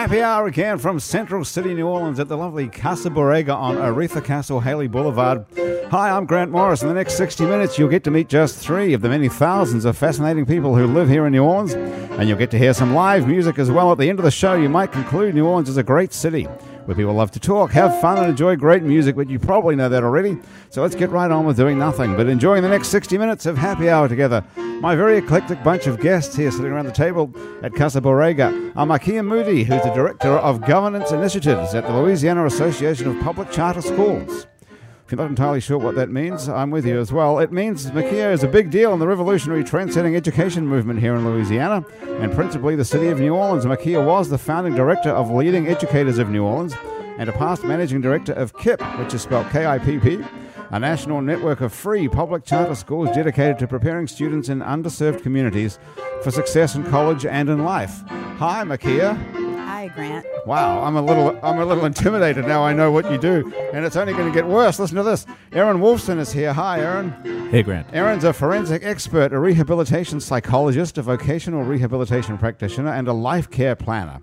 Happy hour again from Central City, New Orleans at the lovely Casa Borrega on Oretha Castle Haley Boulevard. Hi, I'm Grant Morris. In the next 60 minutes, you'll get to meet just three of the many thousands of fascinating people who live here in New Orleans, and you'll get to hear some live music as well. At the end of the show, you might conclude New Orleans is a great city where people love to talk, have fun, and enjoy great music, but you probably know that already. So let's get right on with doing nothing but enjoying the next 60 minutes of happy hour together. My very eclectic bunch of guests here sitting around the table at Casa Borrega are Makia Moody, who's the Director of Governance Initiatives at the Louisiana Association of Public Charter Schools. If you're not entirely sure what that means, I'm with you as well. It means Makia is a big deal in the revolutionary trendsetting education movement here in Louisiana, and principally the city of New Orleans. Makia was the founding director of Leading Educators of New Orleans and a past managing director of KIPP, which is spelled K I P P, a national network of free public charter schools dedicated to preparing students in underserved communities for success in college and in life. Hi, Makia. Hi, Grant. Wow, I'm a little I'm a little intimidated now. I know what you do, and it's only going to get worse. Listen to this. Aaron Wolfson is here. Hi, Aaron. Hey, Grant. Aaron's a forensic expert, a rehabilitation psychologist, a vocational rehabilitation practitioner, and a life care planner.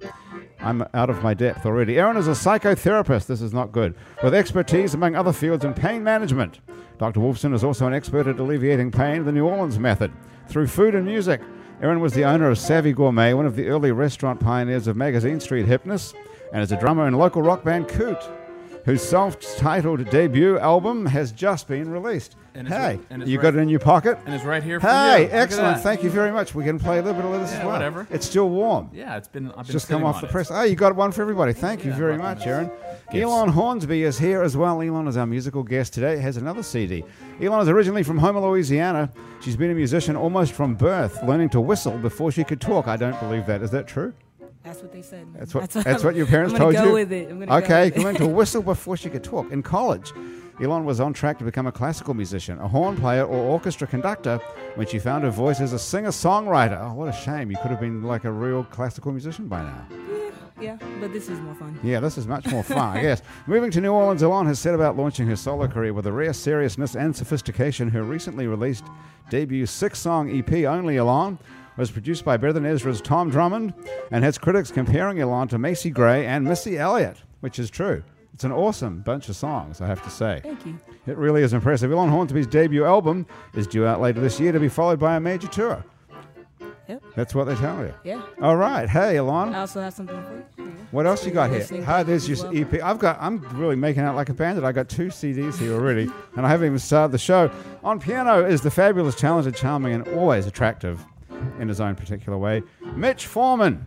I'm out of my depth already. Aaron is a psychotherapist. This is not good. With expertise among other fields in pain management. Dr. Wolfson is also an expert at alleviating pain, the New Orleans method, through food and music. Aaron was the owner of Savvy Gourmet, one of the early restaurant pioneers of Magazine Street Hipness, and is a drummer in local rock band Coot, whose self-titled debut album has just been released. And hey, right- you right- got it in your pocket? And it's right here for Hey, you. Look at excellent. Thank you very much. We can play a little bit of this Yeah, as well. whatever. It's still warm. Yeah, it's been. I've been Just come off the it. press. Oh, you got one for everybody. Thank you very much, Aaron. Gifts. Elon Hornsby is here as well. Elon is our musical guest today. Has another CD. Elon is originally from Homer, Louisiana. She's been a musician almost from birth, learning to whistle before she could talk. I don't believe that. Is that true? That's what they said. That's what that's what your parents I'm told go you. with it. I'm gonna go okay, with it. learned to whistle before she could talk. In college, Elon was on track to become a classical musician, a horn player, or orchestra conductor when she found her voice as a singer-songwriter. Oh, what a shame! You could have been like a real classical musician by now. Yeah, but this is more fun. Yeah, this is much more fun, I guess. Moving to New Orleans, Elon has set about launching her solo career with a rare seriousness and sophistication. Her recently released debut six song EP, Only Elon, was produced by Better Than Ezra's Tom Drummond and has critics comparing Elon to Macy Gray and Missy Elliott, which is true. It's an awesome bunch of songs, I have to say. Thank you. It really is impressive. Elon Hornsby's debut album is due out later this year to be followed by a major tour. Yep. That's what they tell you. Yeah. All right. Hey, Elon. I also have something for you. What else you got here? Hi, there's your well. EP. I've got. I'm really making out like a bandit. I got two CDs here already, and I haven't even started the show. On piano is the fabulous, talented, charming, and always attractive, in his own particular way, Mitch Foreman.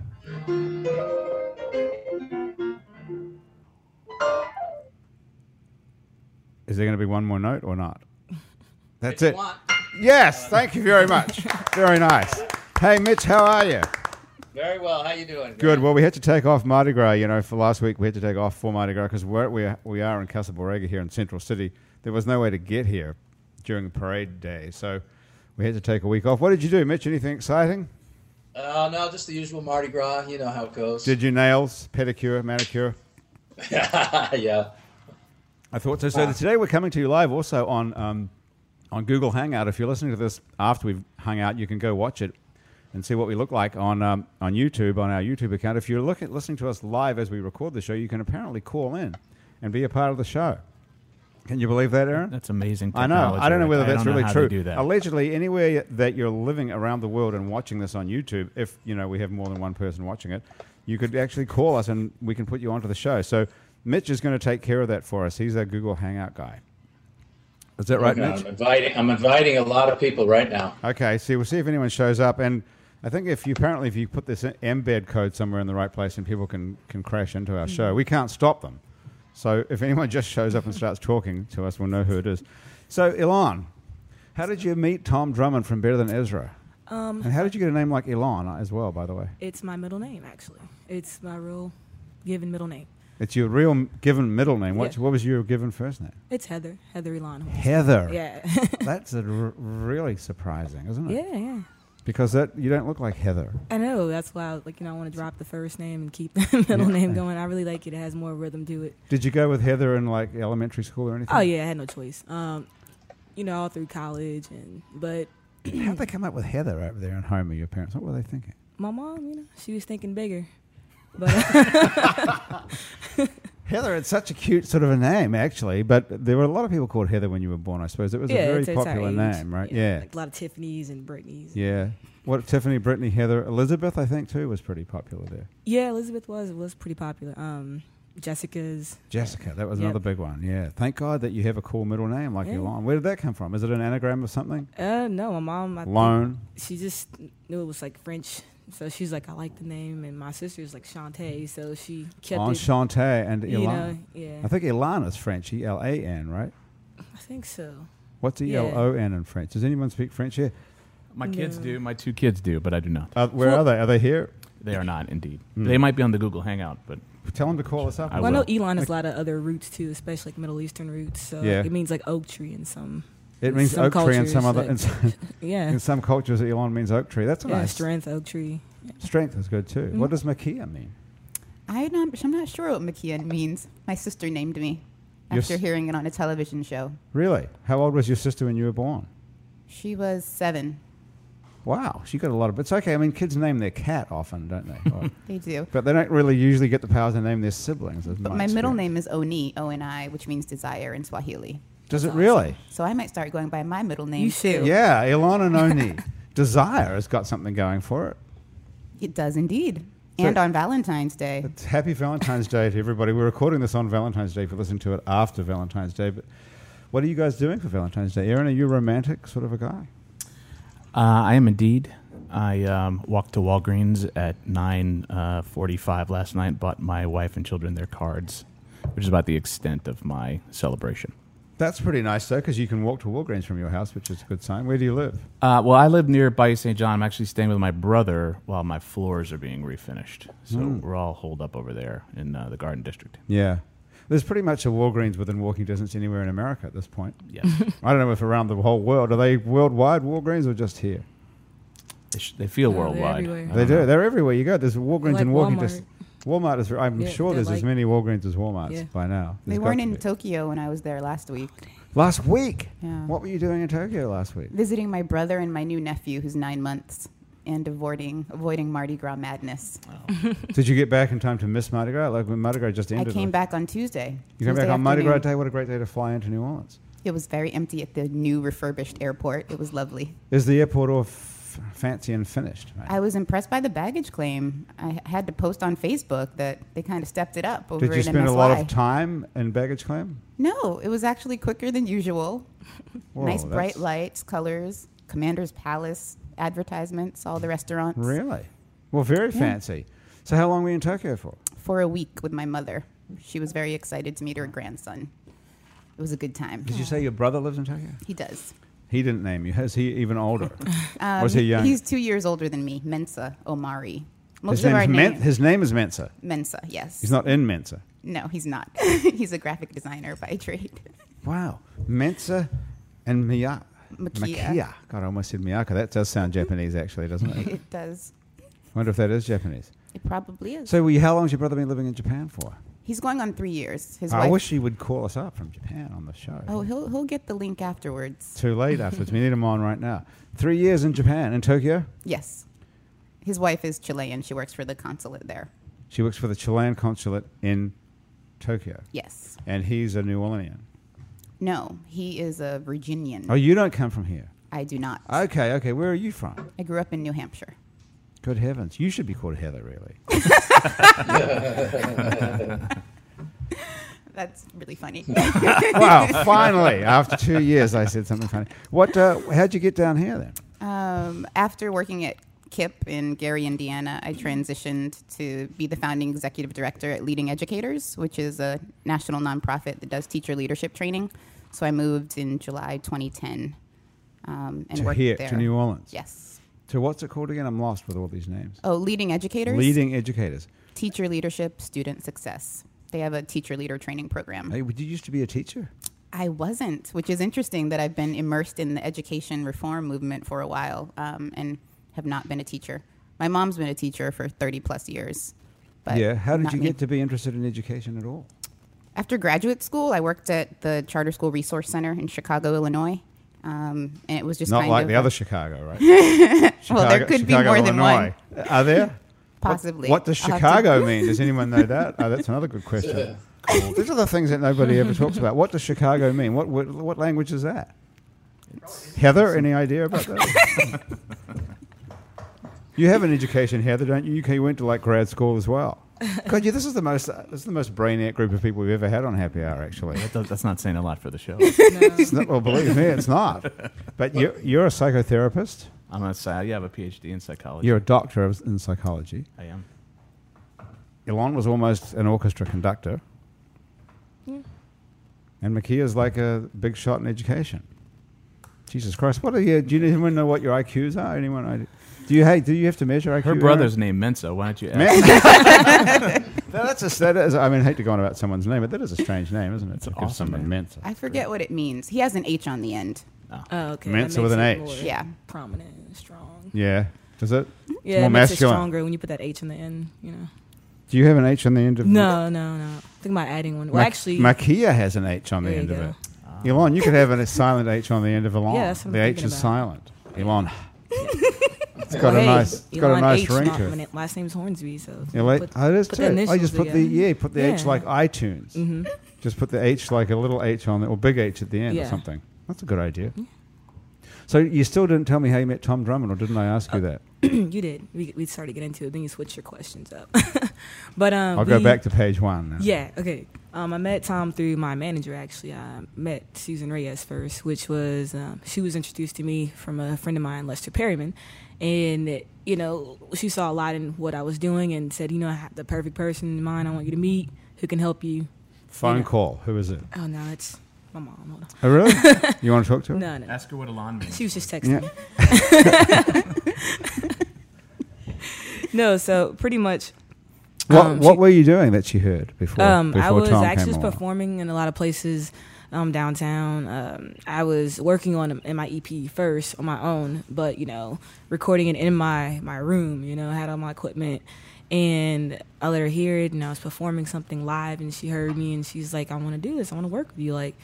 Is there going to be one more note or not? That's it. Yes, thank you very much. Very nice. Hey, Mitch, how are you? Very well. How you doing? Good. Well, we had to take off Mardi Gras. You know, for last week we had to take off for Mardi Gras because we are, we are in Casa Borrega here in Central City. There was no way to get here during the parade day, so we had to take a week off. What did you do, Mitch? Anything exciting? Uh, no, just the usual Mardi Gras. You know how it goes. Did you nails, pedicure, manicure? yeah. I thought so. So today we're coming to you live also on um, on Google Hangout. If you're listening to this after we've hung out, you can go watch it and see what we look like on um, on YouTube on our YouTube account. If you're looking listening to us live as we record the show, you can apparently call in and be a part of the show. Can you believe that, Aaron? That's amazing. I know. I don't know whether. I that's know really true. They do that. Allegedly, anywhere that you're living around the world and watching this on YouTube, if you know we have more than one person watching it, you could actually call us and we can put you onto the show. So Mitch is going to take care of that for us. He's our Google Hangout guy. Is that right, Okay, Mitch? I'm inviting. I'm inviting a lot of people right now. Okay. See, we'll see if anyone shows up. And I think if you apparently if you put this embed code somewhere in the right place, and people can can crash into our hmm. show, we can't stop them. So if anyone just shows up and starts talking to us, we'll know who it is. So Elon, how did you meet Tom Drummond from Better Than Ezra? Um, And how did you get a name like Elon as well? By the way, it's my middle name actually. It's my real given middle name. it's your real m- given middle name. What Yeah. what was your given first name? It's Heather. Heather Elon. Heather. Yeah. That's r- really surprising, isn't it? yeah, yeah. Because that you don't look like Heather. I know. That's why, I, like, you know, I want to drop the first name and keep the middle Yeah. name going. I really like it. It has more rhythm to it. Did you go with Heather in like elementary school or anything? Oh yeah, I had no choice. Um, you know, all through college and but How'd they come up with Heather over there in Homer, your parents? What were they thinking? my mom, you know, she was thinking bigger. But Heather, it's such a cute sort of a name, actually. But there were a lot of people called Heather when you were born. I suppose it was yeah, a very it's, it's popular name, right? Yeah, Like a lot of Tiffany's and Britney's. yeah. What Tiffany, Brittany, Heather, Elizabeth, I think too was pretty popular there. Yeah, Elizabeth was was pretty popular. Um, Jessica's. Jessica, that was Yep. another big one. Yeah, thank God that you have a cool middle name like Yeah. Elon. Where did that come from? Is it an anagram of something? Uh, no, my mom. I she just knew it was like French, so she's like, I like the name, and my sister's like Shantae, so she kept it. Enchante and You Elan. know, yeah, I think Elan is French, E L A N, right? I think so. What's E L O N in French? Does anyone speak French here? My kids do. My two kids do, but I do not. Uh, where Well- are they? Are they here? They are not, indeed. Hmm. They might be on the Google Hangout, but Tell them to call us up. I well, I know will. Elon has a lot of other roots too, especially like Middle Eastern roots. So Yeah. it means like oak tree in some. It means some oak tree in some other. cultures, In some, Yeah, in some cultures, Elon means oak tree. That's yeah, nice. strength oak tree. Strength is good too. Mhm. What does Makia mean? I'm not, I'm not sure what Makia means. My sister named me Your after s- hearing it on a television show. Really? How old was your sister when you were born? She was seven. Wow, she got a lot of. It's okay. I mean, kids name their cat often, don't they? Or- They do. but they don't really usually get the power to name their siblings. But my middle name is Oni, O N I, which means desire in Swahili. Does it That's really? So I might start going by my middle name You should. Yeah, Ilana Noni. Desire has got something going for it. It does indeed. So- and on Valentine's Day. It's happy Valentine's Day to everybody. We're recording this on Valentine's Day. If you listen to it after Valentine's Day, but what are you guys doing for Valentine's Day? Aaron, are you a romantic sort of a guy? uh, I am indeed. I um, walked to Walgreens at nine uh, forty-five last night. Bought my wife and children their cards, which is about the extent of my celebration. That's pretty nice though, because you can walk to Walgreens from your house, which is a good sign. Where do you live? Uh, well, I live near Bayou St. John. I'm actually staying with my brother while my floors are being refinished. So Mm. we're all holed up over there in uh, the Garden District. Yeah. There's pretty much a Walgreens within walking distance anywhere in America at this point. Yes, I don't know if around the whole world. Are they worldwide Walgreens or just here? they, sh- they feel No, worldwide. They don't know. They're everywhere you go. There's Walgreens Like in walking Walmart. distance. Walmart is. I'm Yeah, sure they're there's as like- many Walgreens as Walmarts Yeah. by now. They weren't to in. Tokyo when I was there last week. last week. Yeah. What were you doing in Tokyo last week? Visiting my brother and my new nephew, who's nine months, and avoiding avoiding Mardi Gras madness. Did you get back in time to miss Mardi Gras? Like when Mardi Gras just ended. I came like- back on Tuesday. You came back Tuesday on Mardi Gras. Day. What a great day to fly into New Orleans. It was very empty at the new refurbished airport. It was lovely. Is the airport all f- fancy and finished? mate? I was impressed by the baggage claim. I had to post on Facebook that they kind of stepped it up over Did you spend a MSY. lot of time in baggage claim? No, it was actually quicker than usual. Whoa, nice bright lights, colors, Commander's Palace, advertisements, all the restaurants. Really? Well, very Yeah. fancy. So how long were you in Tokyo for? For a week with my mother. She was very excited to meet her grandson. It was a good time. Did you say your brother lives in Tokyo? He does. He didn't name you. Is he even older? Um, Or is he young? He's two years older than me. Mensa Omari. Most his, of our name's Men- his name is Mensa. Mensa, yes. He's not in Mensa. No, he's not. he's a graphic designer by trade. Wow. Mensa and Miya. Makia. God, I almost said Miyako. That does sound Japanese, actually, doesn't it? It does. wonder if that is Japanese. It probably is. So, how long has your brother been living in Japan for? He's going on three years. His I wife. wish he would call us up from Japan on the show. oh, he'll he'll get the link afterwards. Too late afterwards. we need him on right now. Three years in Japan, in Tokyo. Yes. His wife is Chilean. She works for the consulate there. She works for the Chilean consulate in Tokyo. Yes. And he's a New Orleanian. No, he is a Virginian. Oh, you don't come from here. I do not. Okay, okay. Where are you from? I grew up in New Hampshire. Good heavens. You should be called Heather, really. That's really funny. wow, finally, after two years, I said something funny. What? Uh, how'd you get down here then? Um, after working at KIPP in Gary, Indiana, I transitioned to be the founding executive director at Leading Educators, which is a national nonprofit that does teacher leadership training. So I moved in July 2010 um, and to worked here, there. to New Orleans. Yes. To what's it called again? I'm lost with all these names. Oh, Leading Educators. Leading educators. Teacher leadership, student success. They have a teacher leader training program. Hey, did you used to be a teacher? I wasn't, which is interesting that I've been immersed in the education reform movement for a while um, and have not been a teacher. My mom's been a teacher for 30 plus years. But yeah. How did you me. get to be interested in education at all? After graduate school, I worked at the Charter School Resource Center in Chicago, Illinois. Um, and it was just Not kind like of the a- other Chicago, right? Well, there could be more than one. Are there? Possibly. What does I'll Chicago mean? Does anyone know that? Oh, that's another good question. Cool. These are the things that nobody ever talks about. What does Chicago mean? What what, what language is that? Heather, any idea about that? you have an education, Heather, don't you? You went to like grad school as well. God, yeah, this is the most this is the most brainiac group of people we've ever had on Happy Hour. Actually, That does- that's not saying a lot for the show. It's not- well, believe me, it's not. But you're, you're a psychotherapist. I'm gonna say you have a PhD in psychology. You're a doctor of, in psychology. I am. Elon was almost an orchestra conductor. And Makia's like a big shot in education. Jesus Christ! What are you? Do you anyone know what your IQs are? Anyone? Idea? Do you hey? Do you have to measure IQ? Her brother's named Mensa. Why don't you ask? Man. No, that's a, that is, I mean, I hate to go on about someone's name, but that is a strange name, isn't it? It's an To give awesome name. Mensa. I forget what it means. He has an H on the end. Oh, oh okay. Mensa with an H. Yeah. Prominent and strong. Yeah. Does it? Yeah, more it makes masculine. it stronger when you put that H in the end. You know. Do you have an H on the end of No, no, no. Think about adding one. Well, Ma- actually, Makia has an H on the end of go. it. Elon, you could have a silent H on the end of Elon. Yeah, that's what I'm the H is about. silent. Elon. It's got well, a hey, nice, it's got a nice H, ring to it. Last name's Hornsby, so Yeah, like, put- oh, it is put the I just put the yeah, put the H like iTunes. Mhm. Just put the H like a little H on it, or big H at the end or something. That's a good idea. So you still didn't tell me how you met Tom Drummond, or didn't I ask you that? you did. We we started to get into it. Then you switched your questions up. but um, I'll go back to page one now. Yeah. Okay. Um, I met Tom through my manager. Actually, I met Susan Reyes first, which was um, she was introduced to me from a friend of mine, Lester Perryman, and you know she saw a lot in what I was doing and said, you know, I have the perfect person in mind. I want you to meet who can help you. Phone Yeah. call. Who is it? Oh no, it's my mom. Hold on. Oh, really? you want to talk to her? No, no. Ask her what Elon means. She was just texting. Yeah. me. No, so pretty much. What, um, what she- were you doing that she heard before? Um, before I was Tom actually came just along? performing in a lot of places um, downtown. Um, I was working on in my EP first on my own, but you know, recording it in my my room. You know, I had all my equipment, and I let her hear it, and I was performing something live, and she heard me, and she's like, "I want to do this. I want to work with you." Like,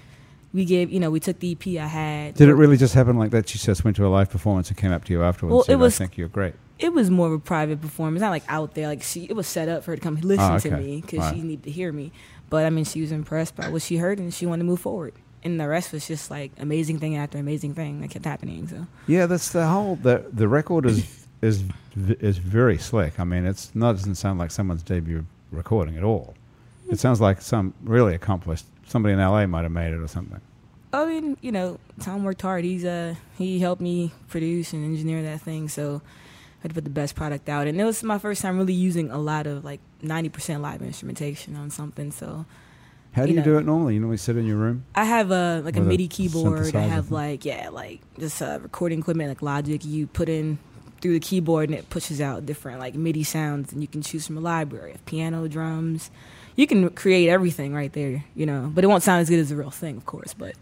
we gave, you know, we took the EP I had. Did it really just happen like that? She just went to a live performance and came up to you afterwards. Well, and said, it was- I think you're great. it was more of a private performance, not like out there. Like she, it was set up for her to come listen Oh, to me because Right. she needed to hear me. But I mean, she was impressed by what she heard and she wanted to move forward. And the rest was just like amazing thing after amazing thing that kept happening. So Yeah, that's the whole the the record is is is very slick. I mean, it's not doesn't sound like someone's debut recording at all. It sounds like some really accomplished somebody in LA might have made it or something. I mean, you know, Tom worked hard. He's uh he helped me produce and engineer that thing. So had to put the best product out. And it was my first time really using a lot of like ninety percent live instrumentation on something. So How do You you, know. do it normally? You normally sit in your room. I have a like a MIDI keyboard. I have like yeah, like just uh, recording equipment like Logic. You put in through the keyboard and it pushes out different like MIDI sounds, and you can choose from a library of piano, drums. You can create everything right there, you know. But it won't sound as good as the real thing, of course. But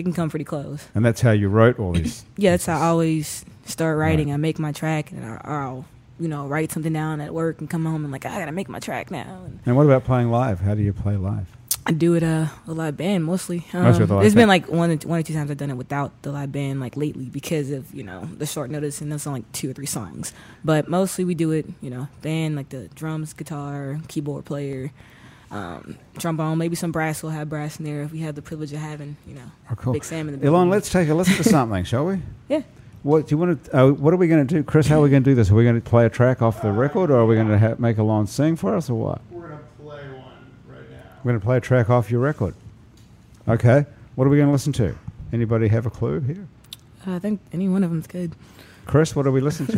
it can come pretty close. And that's how you wrote all these. Yeah, that's how I always start writing. Right. I make my track, and I- I'll you know write something down at work and come home and like I gotta make my track now. And And what about playing live? How do you play live? I do it uh, a live band mostly. Um, Mostly with live there's band. been like one, or two- one or two times I've done it without the live band, like lately, because of you know the short notice and that's are like two or three songs. But mostly we do it, you know, band like the drums, guitar, keyboard player, um, trombone, maybe some brass. We'll have brass in there if we have the privilege of having, you know, Oh, cool. Big Sam in the building. Elon, let's take a listen to something, shall we? Yeah. What do you want to? Uh, what are we going to do, Chris? How are we going to do this? Are we going to play a track off the record, or are we going to ha- make Elon sing for us, or what? We're gonna play one right now. We're going to play a track off your record. Okay. What are we going to listen to? Anybody have a clue here? Uh, I think any one of them's good. Chris, what are we listening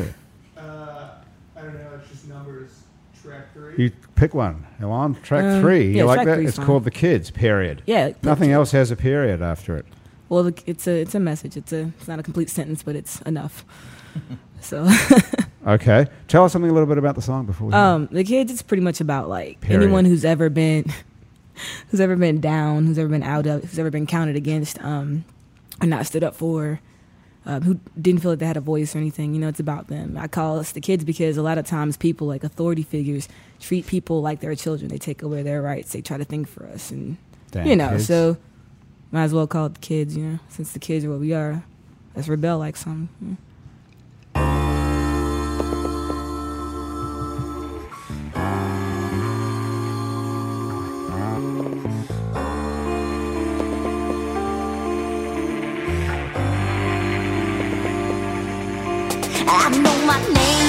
to? Uh, I don't know. It's just numbers. Track three. You pick one. Elon, track Um, three. You yeah, like track that? It's fine. called The Kids, period. Yeah. put- Nothing else has a period after it. Well, it's a it's a message. It's a it's not a complete sentence, but it's enough. so. Okay. Tell us something a little bit about the song before we. Um, the kids, it's pretty much about like Period. anyone who's ever been, who's ever been down, who's ever been out of, who's ever been counted against, um, or not stood up for, um, who didn't feel like they had a voice or anything. You know, it's about them. I call us the kids because a lot of times people, like authority figures, treat people like they're children. They take away their rights. They try to think for us, and Damn you know, kids. so might as well call it the kids. You know, since the kids are what we are, let's rebel like some. I know my name.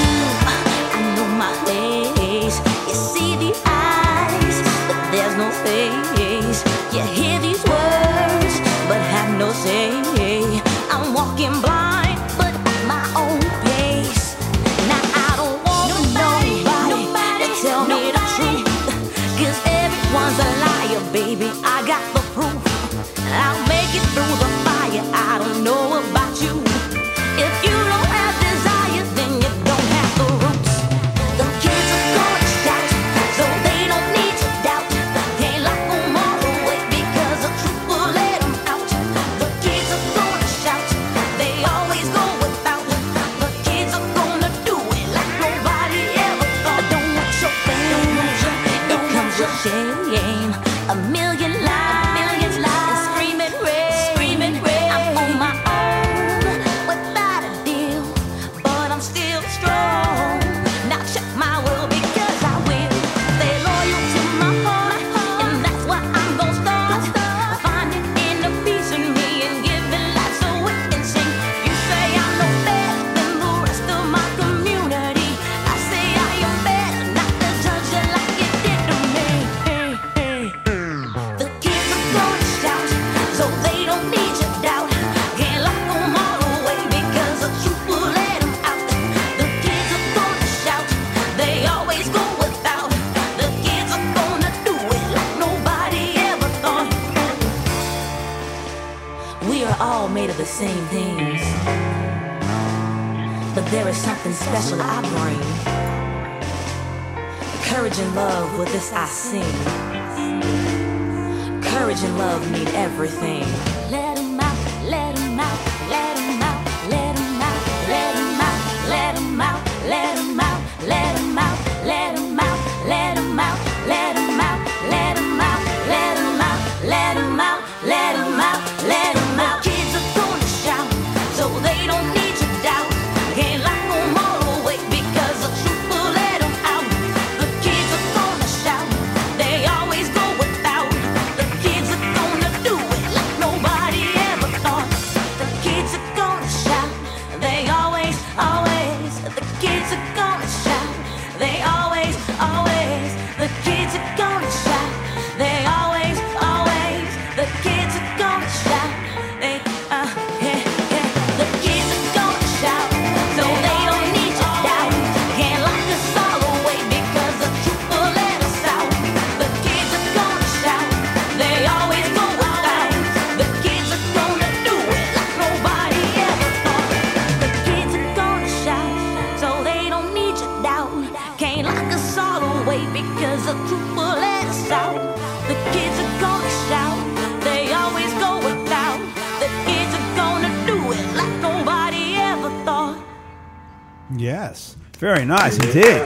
Very nice indeed.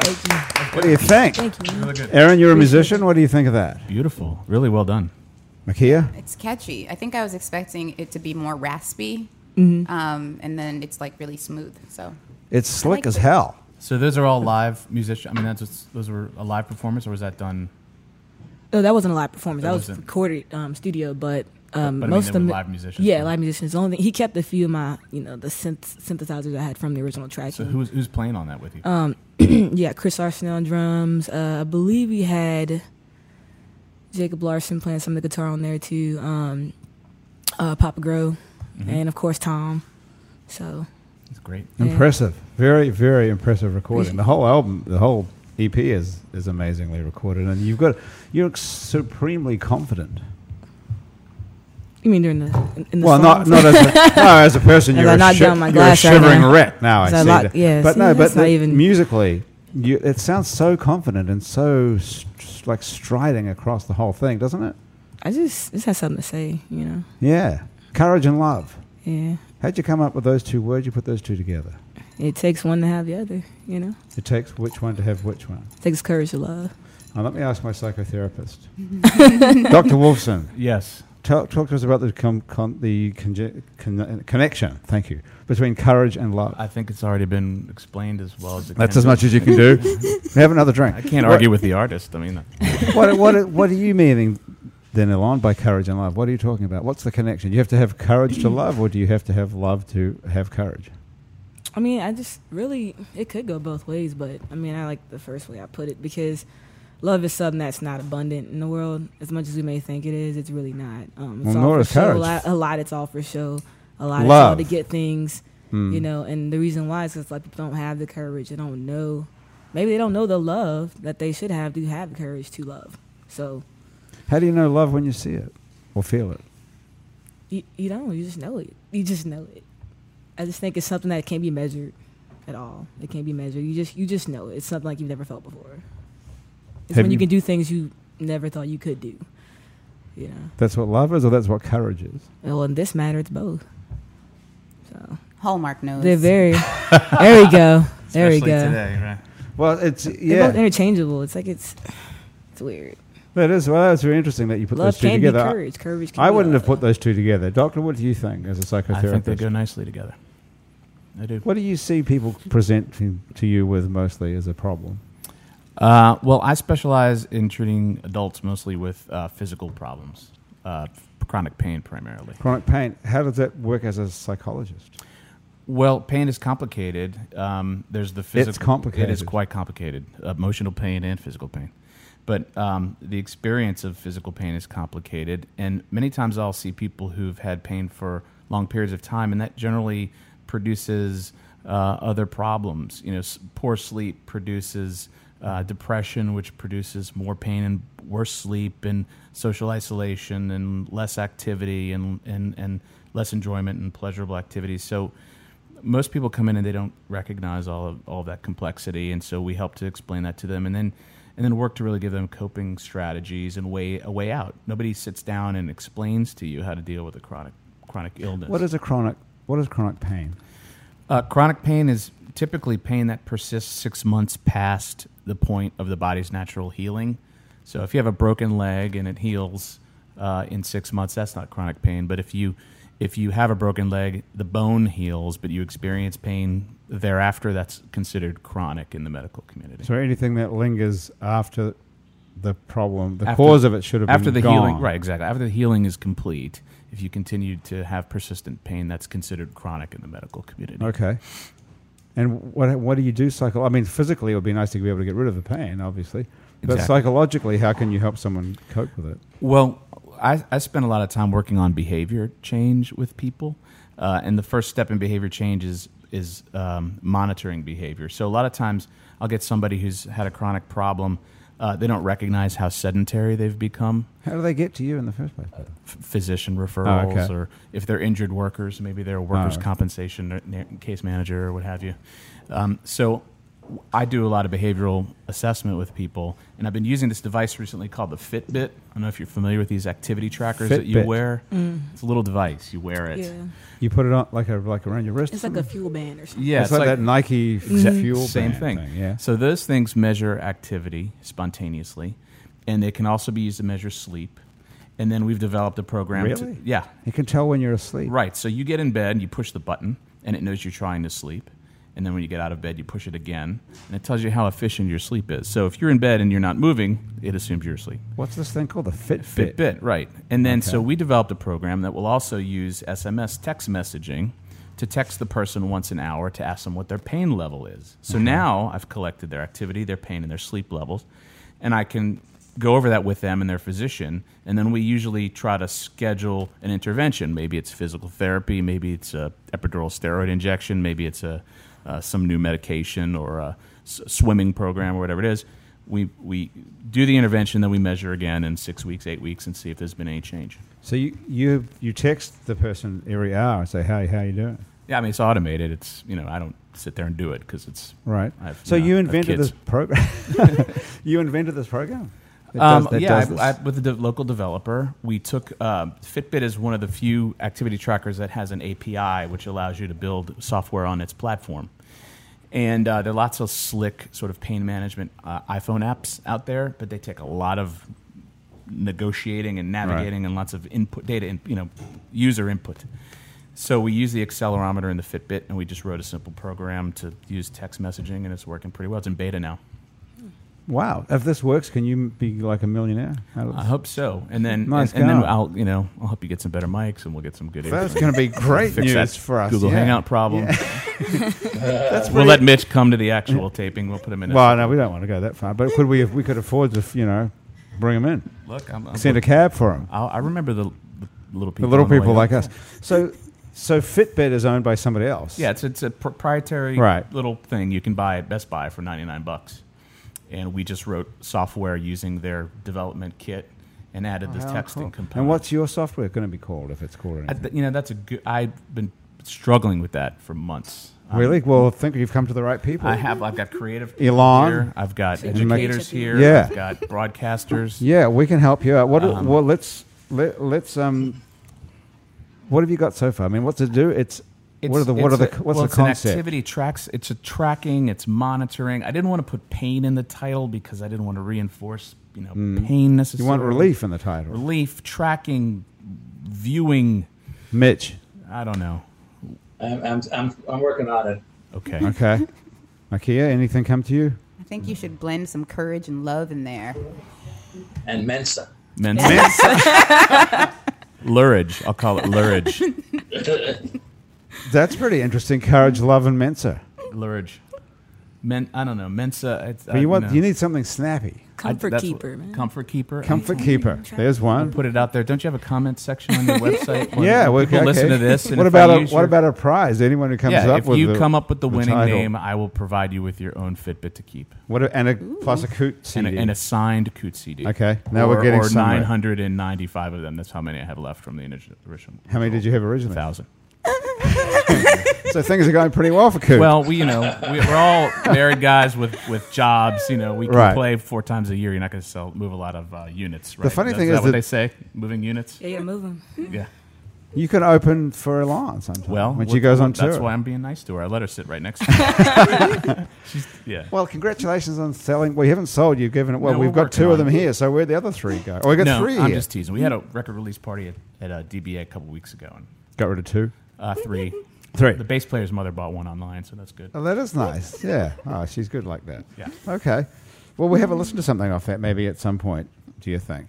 What do you think? Thank you. Aaron, you're a musician. What do you think of that? Beautiful. Really well done. Makia? It's catchy. I think I was expecting it to be more raspy, Mm-hmm. um, and then it's like really smooth. So It's slick like as it. hell. So those are all live musicians. I mean, that's what's, those were a live performance, or was that done? No, that wasn't a live performance. That That, was wasn't- recorded um, studio, but um, But I mean, most of them live musicians, Yeah, live musicians. The only thing, he kept a few of my, you know, the synth- synthesizers I had from the original track. So who's who's playing on that with you? Um, yeah, Chris Arsenal on drums. Uh, I believe we had Jacob Larson playing some of the guitar on there too. Um, uh, Papa Grow, Mm-hmm. and of course Tom. So it's great. Yeah. Impressive. Very, very impressive recording. The whole album, the whole EP is is amazingly recorded, and you've got you're supremely confident. You mean during the in, in the well, not songs? not as a, no, as a person. As You're I a, knock shi- down my you're a glass right shivering now. wreck now. I As I see lock- that. yeah, but see, no, but not the- even- musically, you, it sounds so confident and so st- like striding across the whole thing, doesn't it? I just just has something to say, you know. Yeah, courage and love. Yeah, How'd you come up with those two words? You put those two together. it takes one to have the other, you know. It takes which one to have which one. It takes courage to love. Now, let me ask my psychotherapist, Dr. Wolfson. Yes. Talk, talk to us about the com, con, the conge- con, connection. Thank you between courage and love. I think it's already been explained as well as it That's can as much as you can do. Have another drink. I can't What- argue with the artist. I mean, uh, What, what, what are you meaning then, Elon, by courage and love? What are you talking about? What's the connection? You have to have courage to love, or do you have to have love to have courage? I mean, I just really it could go both ways, but I mean, I like the first way I put it because love is something that's not abundant in the world as much as we may think it is. It's really not. Um, it's Well, all for show. A lot, a lot. It's all for show. A lot. It's all to get things. Hmm. You know, and the reason why is because like people don't have the courage. They don't know. Maybe they don't know the love that they should have to have the courage to love. So How do you know love when you see it or feel it? you, you don't. You just know it. You just know it. I just think it's something that can't be measured at all. It can't be measured. You just you just know it. It's something like you've never felt before. It's Have when you, you- can do things you never thought you could do. You know. That's what love is, or that's what courage is. Well, in this matter, it's both. So Hallmark knows. they're very. there we go. There we go. Today, right? Well, it's They're yeah, both interchangeable. It's like it's it's weird. that is. Well, that's very interesting that you put Love those two can be together. I- courage. Courage. Can I be wouldn't have put those two together, Doctor. What do you think as a I think they go nicely together. I do. What do you see people present to, to you with mostly as a problem? Uh, well, I specialize in treating adults mostly with uh, physical problems, uh, chronic pain primarily. Chronic pain. How does that work as a psychologist? Well, pain is complicated. Um, there's the physical. It is complicated. It is quite complicated. Emotional pain and physical pain. But um, the experience of physical pain is complicated, and many times I'll see people who've had pain for long periods of time, and that generally produces uh, other problems. You know, s- poor sleep produces uh, depression, which produces more pain and worse sleep, and social isolation, and less activity, and and and less enjoyment and pleasurable activities. So most people come in and they don't recognize all of all of that complexity, and so we help to explain that to them, and then and then work to really give them coping strategies and way a way out. Nobody sits down and explains to you how to deal with a chronic chronic illness. What is a chronic? What is chronic pain? Uh, chronic pain is typically pain that persists six months past the point of the body's natural healing. So if you have a broken leg and it heals uh, in six months, that's not chronic pain. But if you if you have a broken leg, the bone heals, but you experience pain thereafter, that's considered chronic in the medical community. So anything that lingers after the problem, the After- cause of it should have after been the healing, right? Exactly. After the healing is complete, if you continue to have persistent pain, that's considered chronic in the medical community. Okay. And what what do you do psycho? I mean, physically, it would be nice to be able to get rid of the pain, obviously. But Exactly. psychologically, how can you help someone cope with it? Well, I, I spend a lot of time working on behavior change with people, uh, and the first step in behavior change is is um, monitoring behavior. So a lot of times, I'll get somebody who's had a chronic problem. Uh, they don't recognize how sedentary they've become. How do they get to you in the first place? F- physician referrals, Oh, okay. or if they're injured workers, maybe they're a workers' Oh. compensation or na- case manager or what have you. Um, so I do a lot of behavioral assessment with people, and I've been using this device recently called the Fitbit. I don't know if you're familiar with these activity trackers that you Fitbit. wear. Mm. It's a little device. You wear it. Yeah, You put it on like a like around your wrist. it's like a fuel band or something. Yeah, it's, like, that Nike Exa- fuel same band thing. Yeah. So those things measure activity spontaneously, and they can also be used to measure sleep. And then we've developed a program. To, Really? yeah, You can tell when you're asleep. Right. So you get in bed and you push the button, and it knows you're trying to sleep. And then when you get out of bed, you push it again, and it tells you how efficient your sleep is. So if you're in bed and you're not moving, it assumes you're asleep. What's this thing called? The Fitbit. Fitbit, right. And then so we developed a program that will also use SMS text messaging to text the person once an hour to ask them what their pain level is. So mm-hmm. now I've collected their activity, their pain, and their sleep levels, and I can go over that with them and their physician. And then we usually try to schedule an intervention. Maybe it's physical therapy, maybe it's a epidural steroid injection, maybe it's a uh, some new medication or a s- swimming program or whatever it is. We we do the intervention, then we measure again in six weeks, eight weeks, and see if there's been any change. So you, you you text the person every hour and say, "Hey, how are you doing?" Yeah, I mean it's automated. It's you know I don't sit there and do it because it's Right. I've, so you know, you invented this program. you invented this program. that Um, does- yeah, I, I, with the de- local developer, we took uh, Fitbit is one of the few activity trackers that has an API, which allows you to build software on its platform. And uh, there are lots of slick sort of pain management uh, iPhone apps out there, but they take a lot of negotiating and navigating and lots of input data, in, you know, user input. So we use the accelerometer in the Fitbit, and we just wrote a simple program to use text messaging, and it's working pretty well. It's in beta now. Wow. If this works, can you be like a millionaire? I hope so. And then Nice and, and then. I'll you know I'll help you get some better mics and we'll get some good. That's going to be great Fix news that for us. Google yeah. Hangout problem. That's We'll let Mitch come to the actual taping. We'll put him in. Well, no, we don't want to go that far. But could we, if we could afford to, you know, bring him in, Look, I'm, I'm send a cab for him. I'll, I remember the, the little The little people like up. us. So, so Fitbit is owned by somebody else. Yeah, it's it's a proprietary Right. little thing you can buy at Best Buy for ninety nine bucks, and we just wrote software using their development kit and added this texting cool. component. And what's your software going to be called if it's called anything? th- you know that's a good. I've been struggling with that for months. Um, really? Well, I think you've come to the right people. I have. I've got creative people Elon. Here. I've got So you make- educators here. Yeah. I've got broadcasters. Yeah, we can help you out. What? Um, well, let's let, let's um. What have you got so far? I mean, what to do? It's, what are the what are the a- what's well, the it's an concept? activity tracks. It's a tracking. It's monitoring. I didn't want to put pain in the title because I didn't want to reinforce you know pain Hmm. You want relief in the title, relief, tracking, viewing. Mitch. I don't know. I'm, I'm, I'm, I'm working on it. Okay. Okay, Makia, anything come to you? I think you should blend some courage and love in there. And Mensa. Mensa. Lurage. I'll call it lurage. That's pretty interesting. Courage, love, and Mensa. Lurage. Men. I don't know. Mensa. It's, But you want no. you need something snappy. Comfort that's keeper, what- man. Comfort keeper. Comfort keeper. There's one. Put it out there. Don't you have a comment section on your website? When Yeah, well, people okay. listen to this. And what if about I a use what your- about a prize? Anyone who comes up? yeah, up if with you the, come up with the winning title. name, I will provide you with your own Fitbit to keep what a, and a plus a coot and CD. a, and a signed Coot CD. Okay, now or, we're getting or somewhere. nine hundred and ninety-five of them. That's how many I have left from the initial. original How many did you have originally? Thousand. So things are going pretty well for Coot. Well, we you know we, we're all married guys with, with jobs. You know, we can Right. play four times a year. You're not going to sell move a lot of uh, units. Right? The funny Is thing that is what that- they say, moving units. Yeah, yeah, move him. Yeah. you can open for Elon sometime. Well, when she what- goes on tour. That's why I'm being nice to her. I let her sit right next to me. She's, yeah. Well, congratulations on selling. Well, you haven't sold. You've given it. Well, No, we've we're got two of on them it. here. So where'd the other three go? Oh, we got no, three I'm here. just teasing. We had a record release party at, at uh, DBA a couple weeks ago, and got rid of two. Uh, three. Three. The bass player's mother bought one online, so that's good. Oh, that is nice. Yeah. Oh, she's good like that. Yeah. Okay. Well, we have a listen to something off that maybe at some point. Do you think?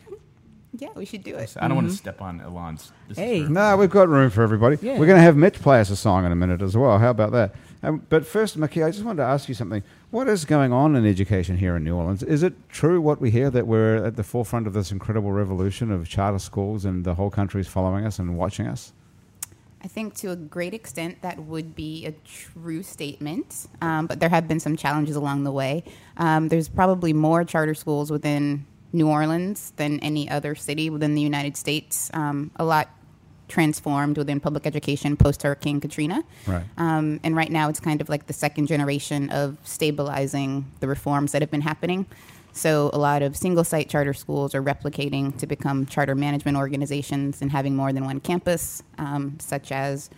Yeah, we should do it. I don't want to step on Elon's. This is Hey. her- No, we've got room for everybody. Yeah. We're going to have Mitch play us a song in a minute as well. How about that? Um, but first, Maki, I just wanted to ask you something. What is going on in education here in New Orleans? Is it true what we hear that we're at the forefront of this incredible revolution of charter schools and the whole country's following us and watching us? I think to a great extent that would be a true statement, um, but there have been some challenges along the way. Um, there's probably more charter schools within New Orleans than any other city within the United States. Um, a lot transformed within public education post Hurricane Katrina. Right. Um, and right now, it's kind of like the second generation of stabilizing the reforms that have been happening. So, a lot of single site charter schools are replicating to become charter management organizations and having more than one campus, um, such as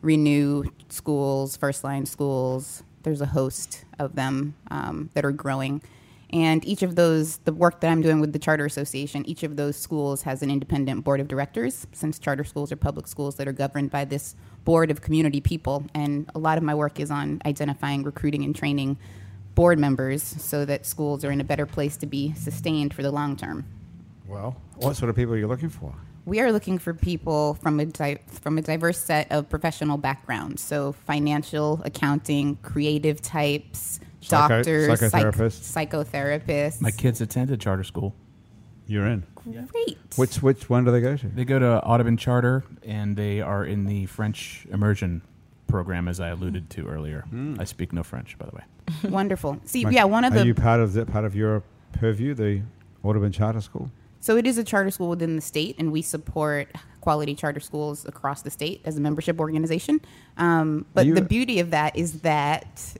Renew schools, First Line schools. There's a host of them um, that are growing. And each of those, the work that I'm doing with the Charter Association, each of those schools has an independent board of directors, since charter schools are public schools that are governed by this board of community people. And a lot of my work is on identifying, recruiting, and training board members so that schools are in a better place to be sustained for the long term. Well, what sort of people are you looking for? We are looking for people from a di- from a diverse set of professional backgrounds. So financial, accounting, creative types, Psycho- doctors, psych- psychotherapists. psychotherapists. My kids attended charter school. You're in. Great. Which which one do they go to? They go to Audubon Charter, and they are in the French immersion program, as I alluded to earlier. I speak no French, by the way. Wonderful. See, Like, yeah, one of Are the you part of that part of your purview, the Audubon Charter School? So it is a charter school within the state, and we support quality charter schools across the state as a membership organization. Um, but You- the beauty of that is that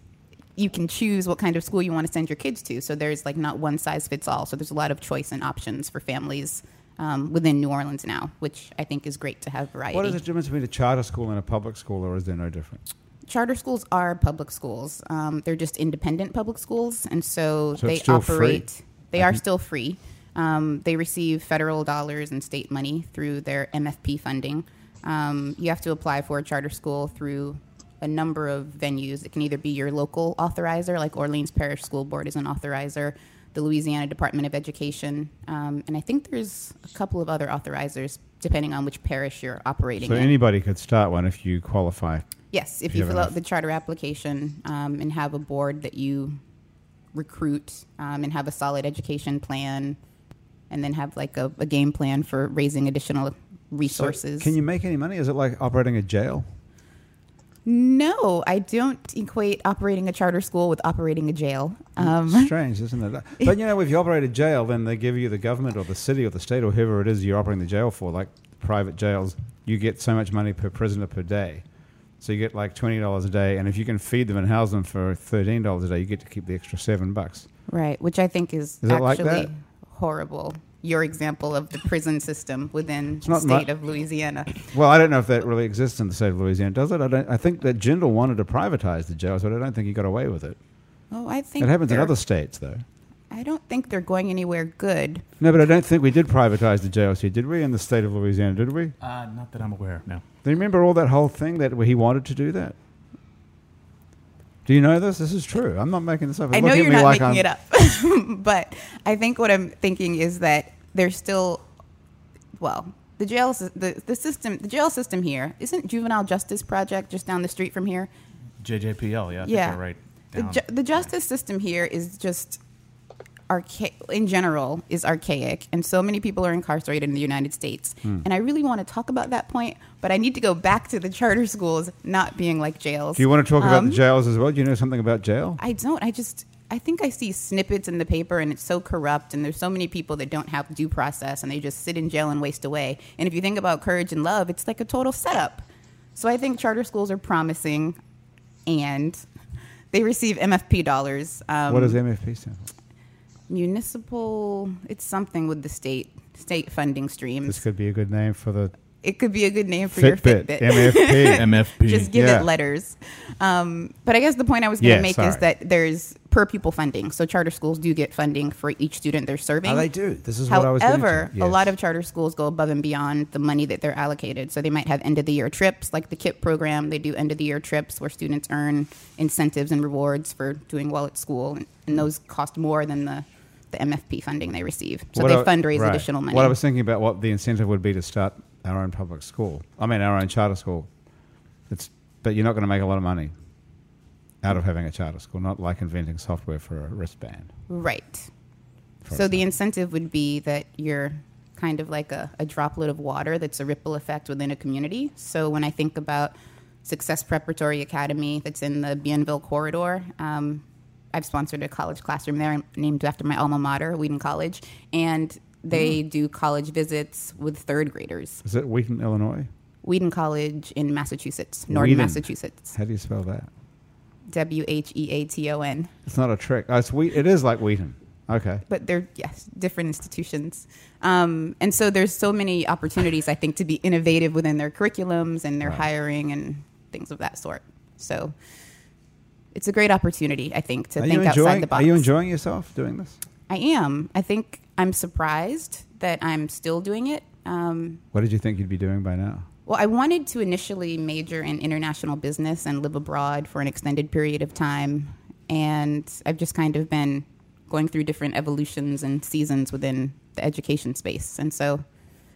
you can choose what kind of school you want to send your kids to. So there's like not one size fits all. So there's a lot of choice and options for families um, within New Orleans now, which I think is great to have variety. What is the difference between a charter school and a public school, or is there no difference? Charter schools are public schools. Um, they're just independent public schools, and so, So they still free? operate. They are Mhm. still free. Um, they receive federal dollars and state money through their MFP funding. Um, you have to apply for a charter school through a number of venues. It can either be your local authorizer, like Orleans Parish School Board is an authorizer. The Louisiana Department of Education, um, and I think there's a couple of other authorizers depending on which parish you're operating So in. anybody could start one if you qualify. Yes, if You you have fill out the charter application um, and have a board that you recruit um, and have a solid education plan, and then have like a, a game plan for raising additional So resources. can you make any money? Is it like operating a jail? No, I don't equate operating a charter school with operating a jail. Um, Strange, isn't it? But you know, if you operate a jail, then they give you the government or the city or the state or whoever it is you're operating the jail for, like private jails, you get so much money per prisoner per day. So you get like twenty dollars a day, and if you can feed them and house them for thirteen dollars a day, you get to keep the extra seven bucks. right, which I think is, Is it like actually horrible. Your example of the prison system within the state mu- of Louisiana. Well, I don't know if that really exists in the state of Louisiana, does it? I don't. I think that Jindal wanted to privatize the jails, but I don't think he got away with it. Oh, I think It happens in other states, though. I don't think they're going anywhere good. No, but I don't think we did privatize the jails here, did we? In the state of Louisiana, did we? Uh, not that I'm aware of, no. Do you remember all that whole thing that he wanted to do that? Do you know this? This is true. I'm not making this up. I know Look you're not like making I'm- it up, but I think what I'm thinking is that there's still, well, the jail, the the system, the jail system here isn't Juvenile Justice Project just down the street from here. JJPL, yeah, I yeah, you're right. The, ju- the justice system here is just archaic in general is archaic and so many people are incarcerated in the united states Hmm. and i really want to talk about that point but i need to go back to the charter schools not being like jails Do you want to talk about Um, the jails as well? Do you know something about jail? I don't. I just. I think I see snippets in the paper, and it's so corrupt, and there's so many people that don't have due process, and they just sit in jail and waste away. And if you think about courage and love, it's like a total setup. So I think charter schools are promising, and they receive MFP dollars. Um, what does MFP stand for? Municipal? It's something with the state state funding streams. This could be a good name for the it could be a good name for your Fitbit. Fitbit. MFP. MFP. just give Yeah. it letters. Um, but I guess the point I was going to Yeah, make sorry. is that there's per pupil funding. So charter schools do get funding for each student they're serving. Oh, they do. This is what I was getting to. However, a lot of charter schools go above and beyond the money that they're allocated. So they might have end of the year trips, like the KIPP program. They do end of the year trips where students earn incentives and rewards for doing well at school, and, and those cost more than the the MFP funding they receive. So What they I- fundraise right. additional money. What I was thinking about what the incentive would be to start our own public school. I mean, our own charter school. It's, but you're not going to make a lot of money out of having a charter school. Not like inventing software for a wristband. right. So the incentive would be that you're kind of like a, a droplet of water that's a ripple effect within a community. So when I think about Success Preparatory Academy that's in the Bienville corridor, um, I've sponsored a college classroom there named after my alma mater, Wheaton College, and they do college visits with third graders. is it Wheaton, Illinois? Wheaton College in Massachusetts, Norton Wheaton. Massachusetts. How do you spell that? W H E A T O N. It's not a trick. Oh, it's Wheat. It is like Wheaton. Okay. but they're yes different institutions um, and so there's so many opportunities i think to be innovative within their curriculums and their Right. hiring and things of that sort so it's a great opportunity i think to Are think you outside the box Are you enjoying yourself doing this? i am i think i'm surprised that i'm still doing it um, What did you think you'd be doing by now? well, I wanted to initially major in international business and live abroad for an extended period of time. And I've just kind of been going through different evolutions and seasons within the education space. And so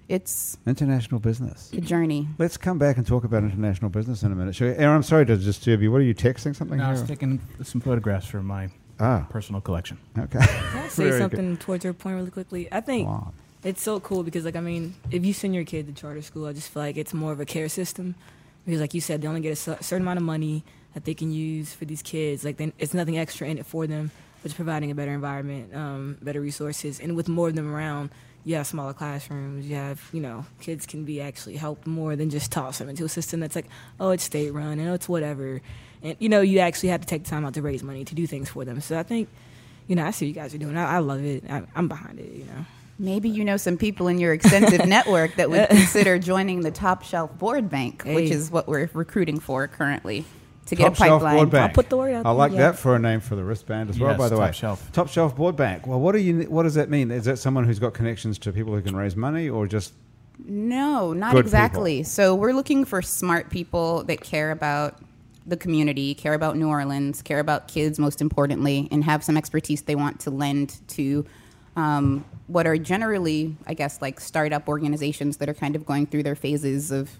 it's International business. a journey. Let's come back and talk about international business in a minute. Shall we? Aaron, I'm sorry to disturb you. What are you texting something? No, I was taking some photographs for my ah, personal collection. okay. Can I say Very good. something towards your point really quickly? I think Wow. it's so cool because, like, I mean, if you send your kid to charter school, I just feel like it's more of a care system because, like you said, they only get a certain amount of money that they can use for these kids. Like, then it's nothing extra in it for them, but just providing a better environment, um, better resources, and with more of them around. You have smaller classrooms. You have, you know, kids can be actually helped more than just toss them into a system that's like, oh, it's state run and oh, it's whatever. And, you know, you actually have to take time out to raise money to do things for them. So I think, you know, I see what you guys are doing. I, I love it. I, I'm behind it, you know. Maybe you know some people in your extensive network that would consider joining the Top Shelf Board Bank, which is what we're recruiting for currently to Top get a shelf pipeline. board bank. I'll put the word out I like yeah. that for a name for the wristband as well. Yes, By the top way, shelf. top shelf board bank. Well, what do you? What does that mean? Is that someone who's got connections to people who can raise money, or just No, not Good exactly. So we're looking for smart people that care about the community, care about New Orleans, care about kids most importantly, and have some expertise they want to lend to um, what are generally, I guess, like startup organizations that are kind of going through their phases of,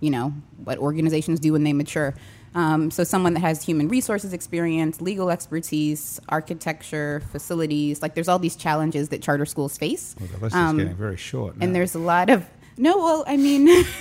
you know, what organizations do when they mature. Um, so someone that has human resources experience, legal expertise, architecture, facilities, like there's all these challenges that charter schools face. Well, the list Um, is getting very short. and there's a lot of no. Well, I mean,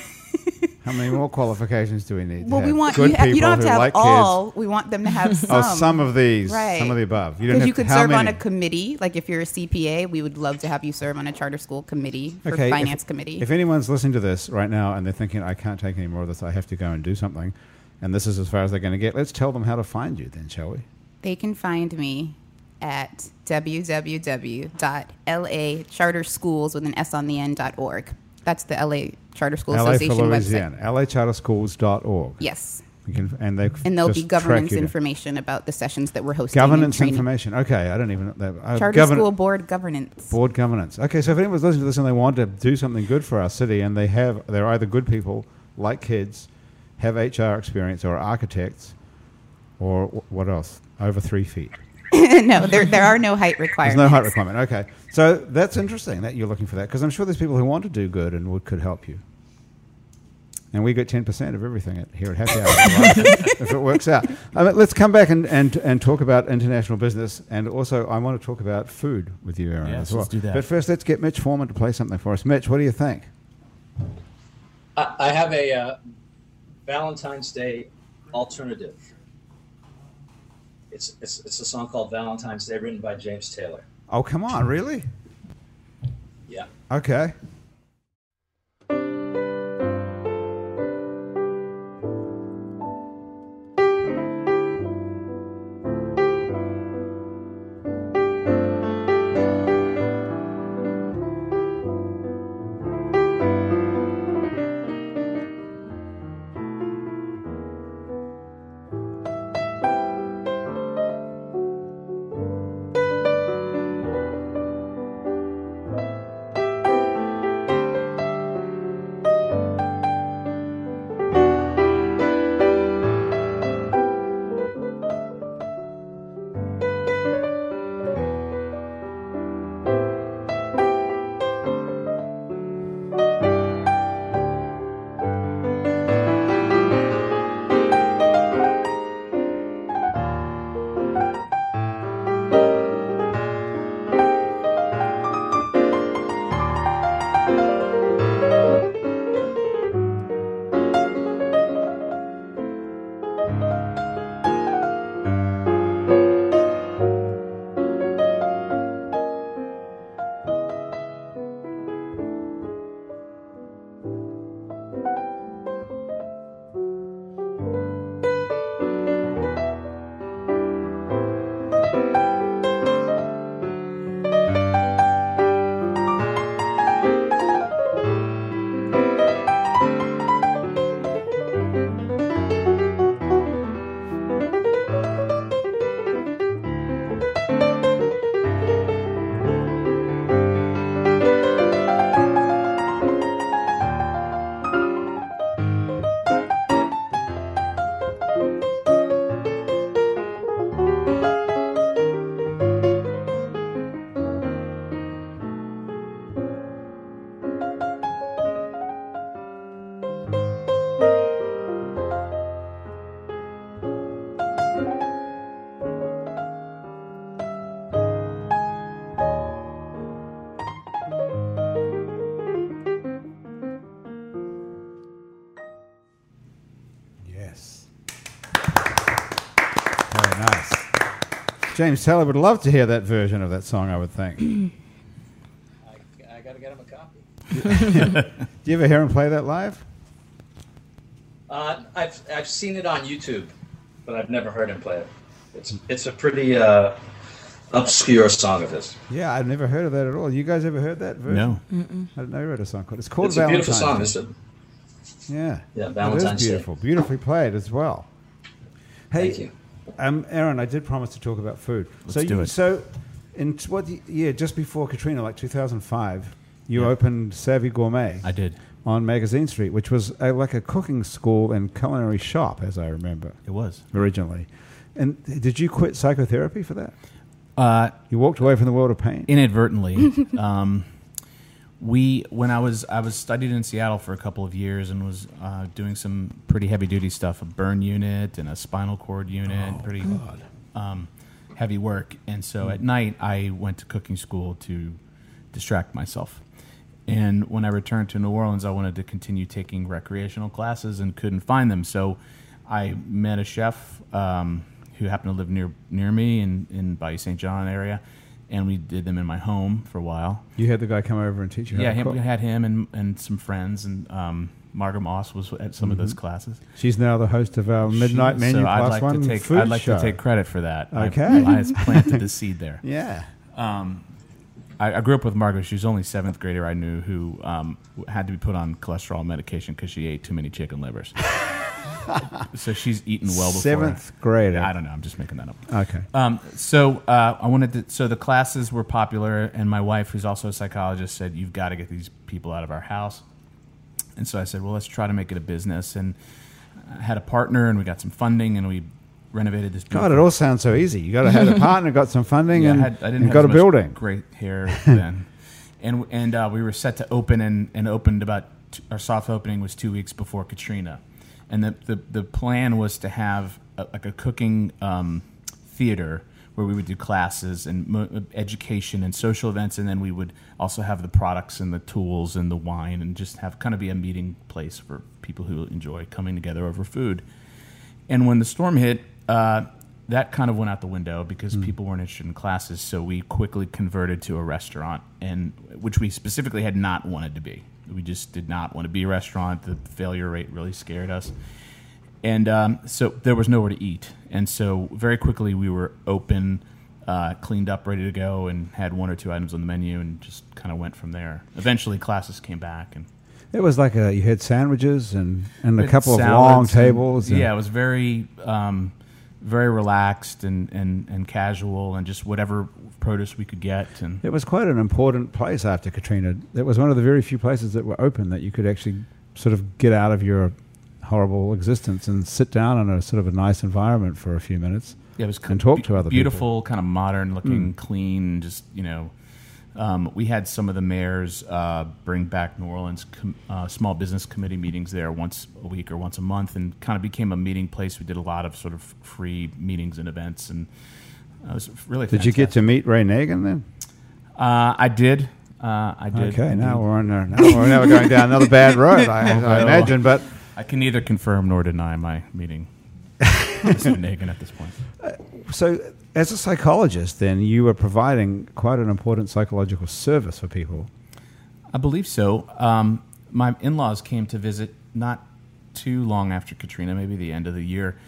How many more qualifications do we need? to well, we want you, you don't have to have like all. Kids. We want them to have some. Oh, some of these, Right. some of the above. You don't Because have you could how serve on a committee. Like if you're a CPA, we would love to have you serve on a charter school committee for Okay, if- finance committee. If anyone's listening to this right now and they're thinking, I can't take any more of this, I have to go and do something, and this is as far as they're going to get, let's tell them how to find you then, shall we? they can find me at www.lacharterschools with an S on the end org. That's the LA Charter School LA Association website. Lacharterschools.org. Yes. Can, and they And there'll be governance information about the sessions that we're hosting. Governance information. Okay, I don't even know that. Uh, Charter govern- school board governance. Board governance. Okay, so if anyone's listening to this and they want to do something good for our city, and they have, they're either good people, like kids, have HR experience, or architects, or wh- what else? Over three feet. no, there, there are no height requirements. There's requirements. no height requirement. Okay, so that's interesting that you're looking for that because I'm sure there's people who want to do good and would, could help you. And we get 10% of everything at, here at Happy Hour if it works out. I mean, let's come back and, and, and talk about international business. And also, I want to talk about food with you, Aaron, Yes, as well. let's do that. But first, let's get Mitch Foreman to play something for us. Mitch, what do you think? I, I have a uh, Valentine's Day alternative. It's, it's it's a song called Valentine's Day, written by James Taylor. Oh, come on, really? Yeah. Okay. James Taylor would love to hear that version of that song, I would think. Do I, I got to get him a copy. Do you ever hear him play that live? Uh, I've I've seen it on YouTube, but I've never heard him play it. It's it's a pretty uh, obscure song of his. Yeah, I've never heard of that at all. You guys ever heard that version? No. I didn't know you wrote a song called. It's called It's a beautiful Valentine's song. Day. It's a, Yeah. Yeah, It Valentine's is Day. beautiful. Beautifully played as well. Hey, Thank you. Um, Aaron, I did promise to talk about food. so Let's do you, it. So, in t- what year? Just before Katrina, like 2005, you Yeah. opened Savvy Gourmet. I did. on Magazine Street, which was a, like a cooking school and culinary shop, as I remember It was. originally. And did you quit psychotherapy for that? Uh, You walked away from the world of pain. inadvertently. um, we when I was I was studied in Seattle for a couple of years and was uh, doing some pretty heavy duty stuff, a burn unit and a spinal cord unit, pretty um, heavy work. And so at night I went to cooking school to distract myself. And when I returned to New Orleans, I wanted to continue taking recreational classes and couldn't find them. So I met a chef um, who happened to live near near me in in Bayou St. John area, and we did them in my home for a while. You had the guy come over and teach you how Yeah, him, we had him and and some friends, and um, Margaret Moss was at some of those classes. She's now the host of our Midnight She- Menu so Plus I'd like One to take food I'd like show. to take credit for that. Okay. I, planted the seed there. Yeah. Um, I, I grew up with Margaret. She was the only seventh grader I knew who um, had to be put on cholesterol medication because she ate too many chicken livers. so she's eaten well before. Seventh grade. I don't know. I'm just making that up. Okay. Um, so uh, I wanted to. So the classes were popular, and my wife, who's also a psychologist, said you've got to get these people out of our house. And so I said, well, let's try to make it a business. And I had a partner, and we got some funding, and we renovated this. Building. God, it all sounds so easy. You got to have a partner, got some funding, Yeah, I, and, had, I didn't and have got a building. Great hair then, and and uh, we were set to open and, and opened about t- our soft opening was two weeks before Katrina, and the the, the plan was to have a, like a cooking um, theater where we would do classes and mo- education and social events, and then we would also have the products and the tools and the wine, and just have kind of be a meeting place for people who enjoy coming together over food. And when the storm hit, uh, that kind of went out the window because people weren't interested in classes. So we quickly converted to a restaurant, and which we specifically had not wanted to be. We just did not want to be a restaurant. The failure rate really scared us, and um, so there was nowhere to eat. And so very quickly we were open, uh, cleaned up, ready to go, and had one or two items on the menu, and just kind of went from there. Eventually, classes came back, and It was like a you had sandwiches and, and a couple of long and- tables. and- yeah, it was very, um, very relaxed and, and, and casual, and just whatever produce we could get. And It was quite an important place after Katrina. It was one of the very few places that were open that you could actually sort of get out of your horrible existence and sit down in a sort of a nice environment for a few minutes. yeah, it was And talk to other people. beautiful, kind of modern looking, Mm. clean. Just you know, um, we had some of the mayors uh, bring back New Orleans com- uh, small business committee meetings there once a week or once a month, and kind of became a meeting place. We did a lot of sort of free meetings and events, and it was really. Did you get to meet Ray Nagin then? Uh, I did. Uh, I did. Okay, now we're on there. Now we're now we're going down another bad road, I, I imagine. But I can neither confirm nor deny my meeting. Mr. Nagin at this point. so, as a psychologist, then you were providing quite an important psychological service for people. I believe so. Um, my in-laws came to visit not too long after Katrina, maybe the end of the year,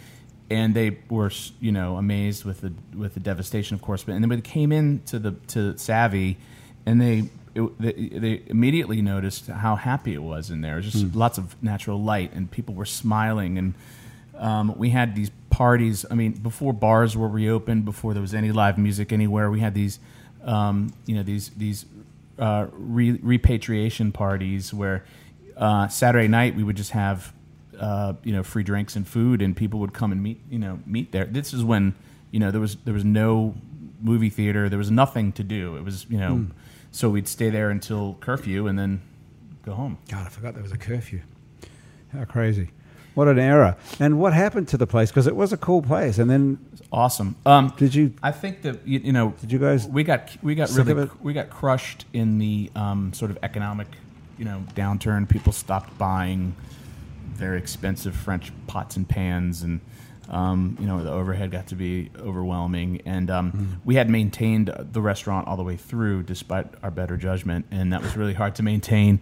and they were, you know, amazed with the with the devastation, of course. But and then they came in to the to Savvy, and they. It, they, they immediately noticed how happy it was in there. Was Just lots of natural light, and people were smiling. And um, we had these parties. I mean, before bars were reopened, before there was any live music anywhere, we had these, um, you know, these these uh, re- repatriation parties where uh, Saturday night we would just have uh, you know free drinks and food, and people would come and meet you know meet there. This is when you know there was there was no movie theater, there was nothing to do. It was you know so we'd stay there until curfew and then go home. God, I forgot there was a curfew. How crazy! What an era! And what happened to the place? Because it was a cool place. And then awesome. Um, did you? I think that you, you know Did you guys we got we got really we got crushed in the um, sort of economic you know downturn. People stopped buying very expensive French pots and pans, and um, you know the overhead got to be overwhelming. And um, Mm-hmm. we had maintained the restaurant all the way through, despite our better judgment, and that was really hard to maintain.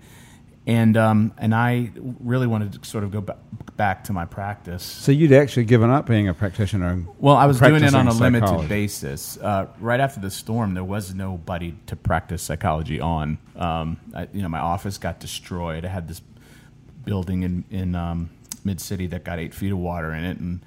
And um, and I really wanted to sort of go ba- back to my practice. So you'd actually given up being a practitioner. Well, I was doing it on a practicing limited basis. Uh, right after the storm, there was nobody to practice psychology on. Um, I, you know, my office got destroyed. I had this building in in um, mid city that got eight feet of water in it, and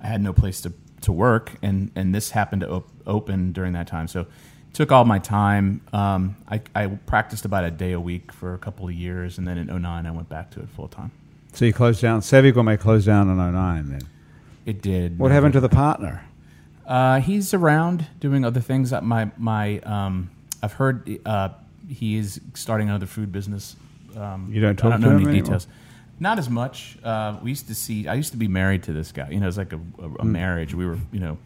I had no place to, to work. And and this happened to op- open during that time. So took all my time. Um, I, I practiced about a day a week for a couple of years, and then in 09 I went back to it full time. So you closed down. Savvy Gourmet closed down in 09 then. It did. What happened to the partner? Uh, he's around doing other things. Uh, My my um, I've heard uh, he is starting another food business. Um, You don't talk I don't to know him any anymore? details. Not as much. Uh, we used to see. I used to be married to this guy. You know, it was like a, a, a Hmm. marriage. We were you know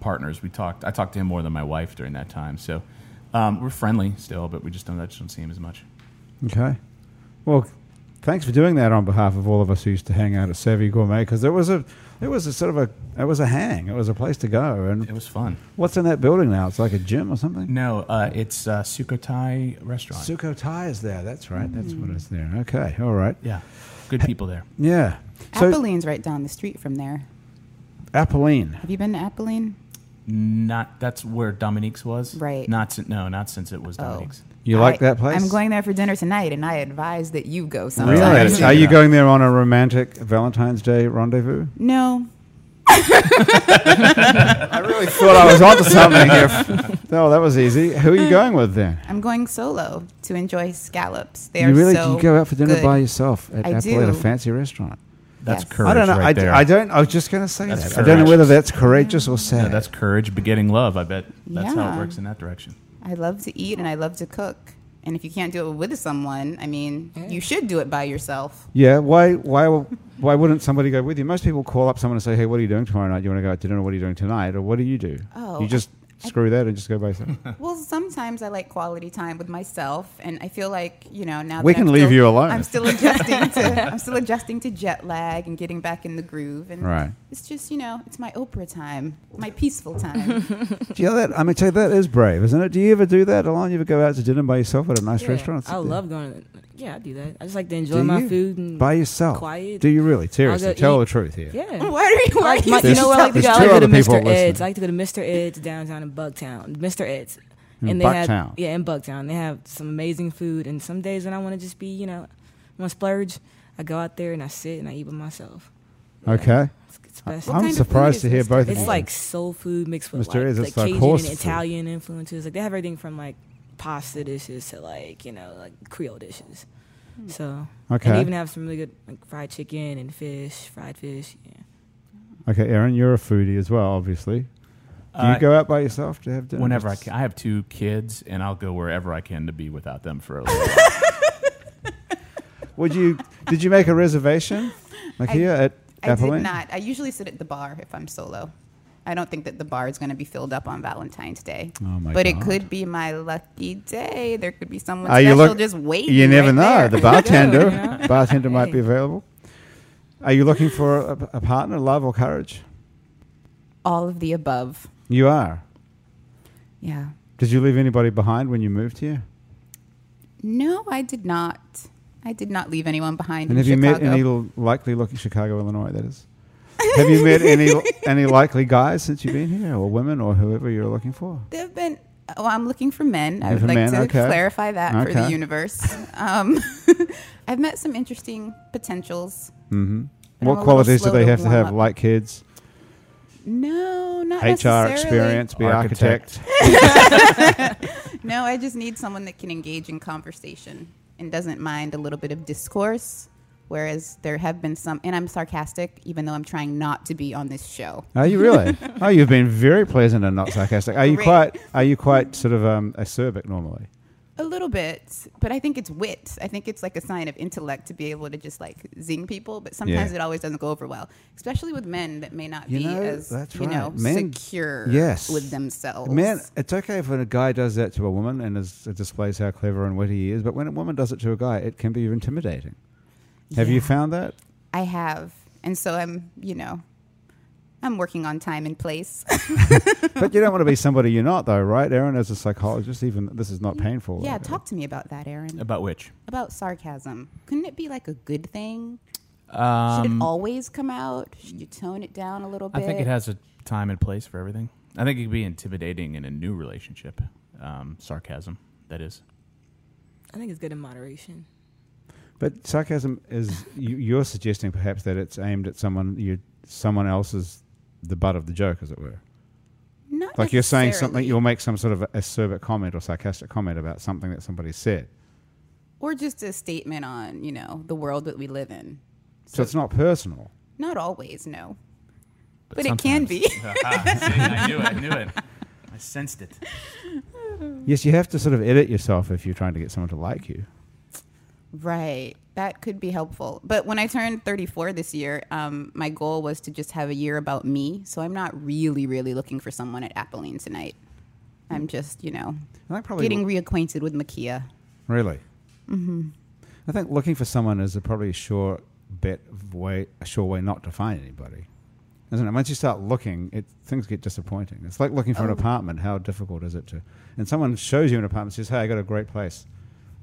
partners. We talked. I talked to him more than my wife during that time. So um, we're friendly still, but we just don't. I just don't see him as much. Okay. Well, thanks for doing that on behalf of all of us who used to hang out at Savvy Gourmet because it was a, it was a sort of a, it was a hang. It was a place to go. And it was fun. what's in that building now? It's like a gym or something. No, uh, it's uh, Sukhothai restaurant. Sukhothai is there. That's right. That's what is there. Okay. All right. yeah, good people there. Yeah. So Apolline's right down the street from there. Apolline. Have you been to Apolline? Not that's where Dominique's was. Right. Not sin- no, not since it was Oh. Dominique's. You like that place? I'm going there for dinner tonight, and I advise that you go sometime. Really? Are you going there on a romantic Valentine's Day rendezvous? No, I really thought I was onto something here. No, that was easy. Who are you going with then? I'm going solo to enjoy scallops. They are You really so you go out for dinner good. by yourself at I Apple at a do. fancy restaurant. That's Yes. courage I don't know. right I, there. I don't. I was just going to say That's that. I don't know courage. whether that's courageous or sad. Yeah, that's courage begetting love. I bet that's how it Yeah. works in that direction. I love to eat and I love to cook. And if you can't do it with someone, I mean, you should do it by yourself. yeah. Why? Why? Why wouldn't somebody go with you? Most people call up someone and say, "Hey, what are you doing tomorrow night? You want to go out to dinner? What are you doing tonight? Or what do you do? Oh, you just screw that and just go by yourself. Well, sometimes I like quality time with myself, and I feel like you know now We that can I'm leave still- you alone. I'm still adjusting to I'm still adjusting to jet lag and getting back in the groove, and Right. it's just you know it's my Oprah time, my peaceful time. do you know that? I mean, tell you, that is brave, isn't it? Do you ever do that, Elon? You ever go out to dinner by yourself at a nice Yeah, restaurant? I love going. To, yeah, I do that. I just like to Do enjoy my you? food and by yourself. quiet. Do you really? Seriously, go tell eat. the truth here. Yeah. why are you? Why are Like, you my, you know what I like to there's go? I like to go to Mr. Ed's. I like to go to Mr. Ed's downtown in Bucktown. Mr. Ed's. In and they Bucktown. have yeah in Bucktown. They have some amazing food. And some days when I want to just be, you know, want to splurge, I go out there and I sit and I eat by myself. Okay. It's, it's I'm surprised to hear is Mr. both of you. It's like soul food mixed with Mr. like, Ed's, like it's like Cajun horse and food. Italian influences. Like they have everything from like pasta dishes to like you know like Creole dishes. So Okay. and even have some really good like fried chicken and fish, fried fish. Yeah. Okay, Aaron, you're a foodie as well, obviously. Do you Uh, go out by yourself to have dinner? Whenever I can, I have two kids, and I'll go wherever I can to be without them for a little. while. Would you? Did you make a reservation? Like I- here at I Apple did Inn? not. I usually sit at the bar if I'm solo. I don't think that the bar is going to be filled up on Valentine's Day. Oh my but it could be my lucky day. There could be someone Are you special look- just waiting. You never right know. there. The bartender, Yeah. bartender might be available. Are you looking for a, a partner, love or courage? All of the above. You are. Yeah. Did you leave anybody behind when you moved here? No, I did not. I did not leave anyone behind And in have you met any l- likely looking Chicago, Illinois? That is. Have you met any any likely guys since you've been here, or women, or whoever you're looking for? There have been. Well, I'm looking for men. I would like men? to okay. clarify that okay. for the universe. Um, I've met some interesting potentials. hmm What qualities do they have to have? up. Like kids, No, not HR experience, be architect. Architect. No, I just need someone that can engage in conversation and doesn't mind a little bit of discourse. Whereas there have been some, and I'm sarcastic, even though I'm trying not to be on this show. Are you really? oh, you've been very pleasant and not sarcastic. Are you Great. quite? Are you quite sort of um, acerbic normally? A little bit, but I think it's wit. I think it's like a sign of intellect to be able to just like zing people. But sometimes Yeah. it always doesn't go over well, especially with men that may not You be know, as you right. know Men- secure yes. with themselves. Man, it's okay if a guy does that to a woman and is, it displays how clever and witty he is. But when a woman does it to a guy, it can be intimidating. Have you found that? I have, and so I'm, you know, I'm working on time and place. but you don't want to be somebody you're not, though, right? Aaron, as a psychologist, even this is not painful. yeah, talk to me about that, Aaron. About which? About sarcasm. Couldn't it be like a good thing? Should Um, it always come out? Should you tone it down a little bit? I think it has a time and place for everything. I think it could be intimidating in a new relationship. Um, sarcasm, that is. I think it's good in moderation. But sarcasm is you, you're suggesting perhaps that it's aimed at someone you someone else is the butt of the joke, as it were. Not Like you're saying something, you'll make some sort of acerbic comment or sarcastic comment about something that somebody said. or just a statement on you know the world that we live in. So it's not personal. Not always, no, but, it can be. See, I knew it. I knew it. I sensed it. Yes, you have to sort of edit yourself if you're trying to get someone to like you. Right. That could be helpful. But when I turned 34 this year, um, my goal was to just have a year about me. So I'm not really, really looking for someone at Apolline tonight. I'm just, you know, And that probably getting reacquainted with Makia. really. Mm-hmm. I think looking for someone is a probably a sure bet way, a sure way not to find anybody, isn't it? Once you start looking, it things get disappointing. It's like looking for an Oh. apartment. How difficult is it to? And someone shows you an apartment, says, "Hey, I got a great place.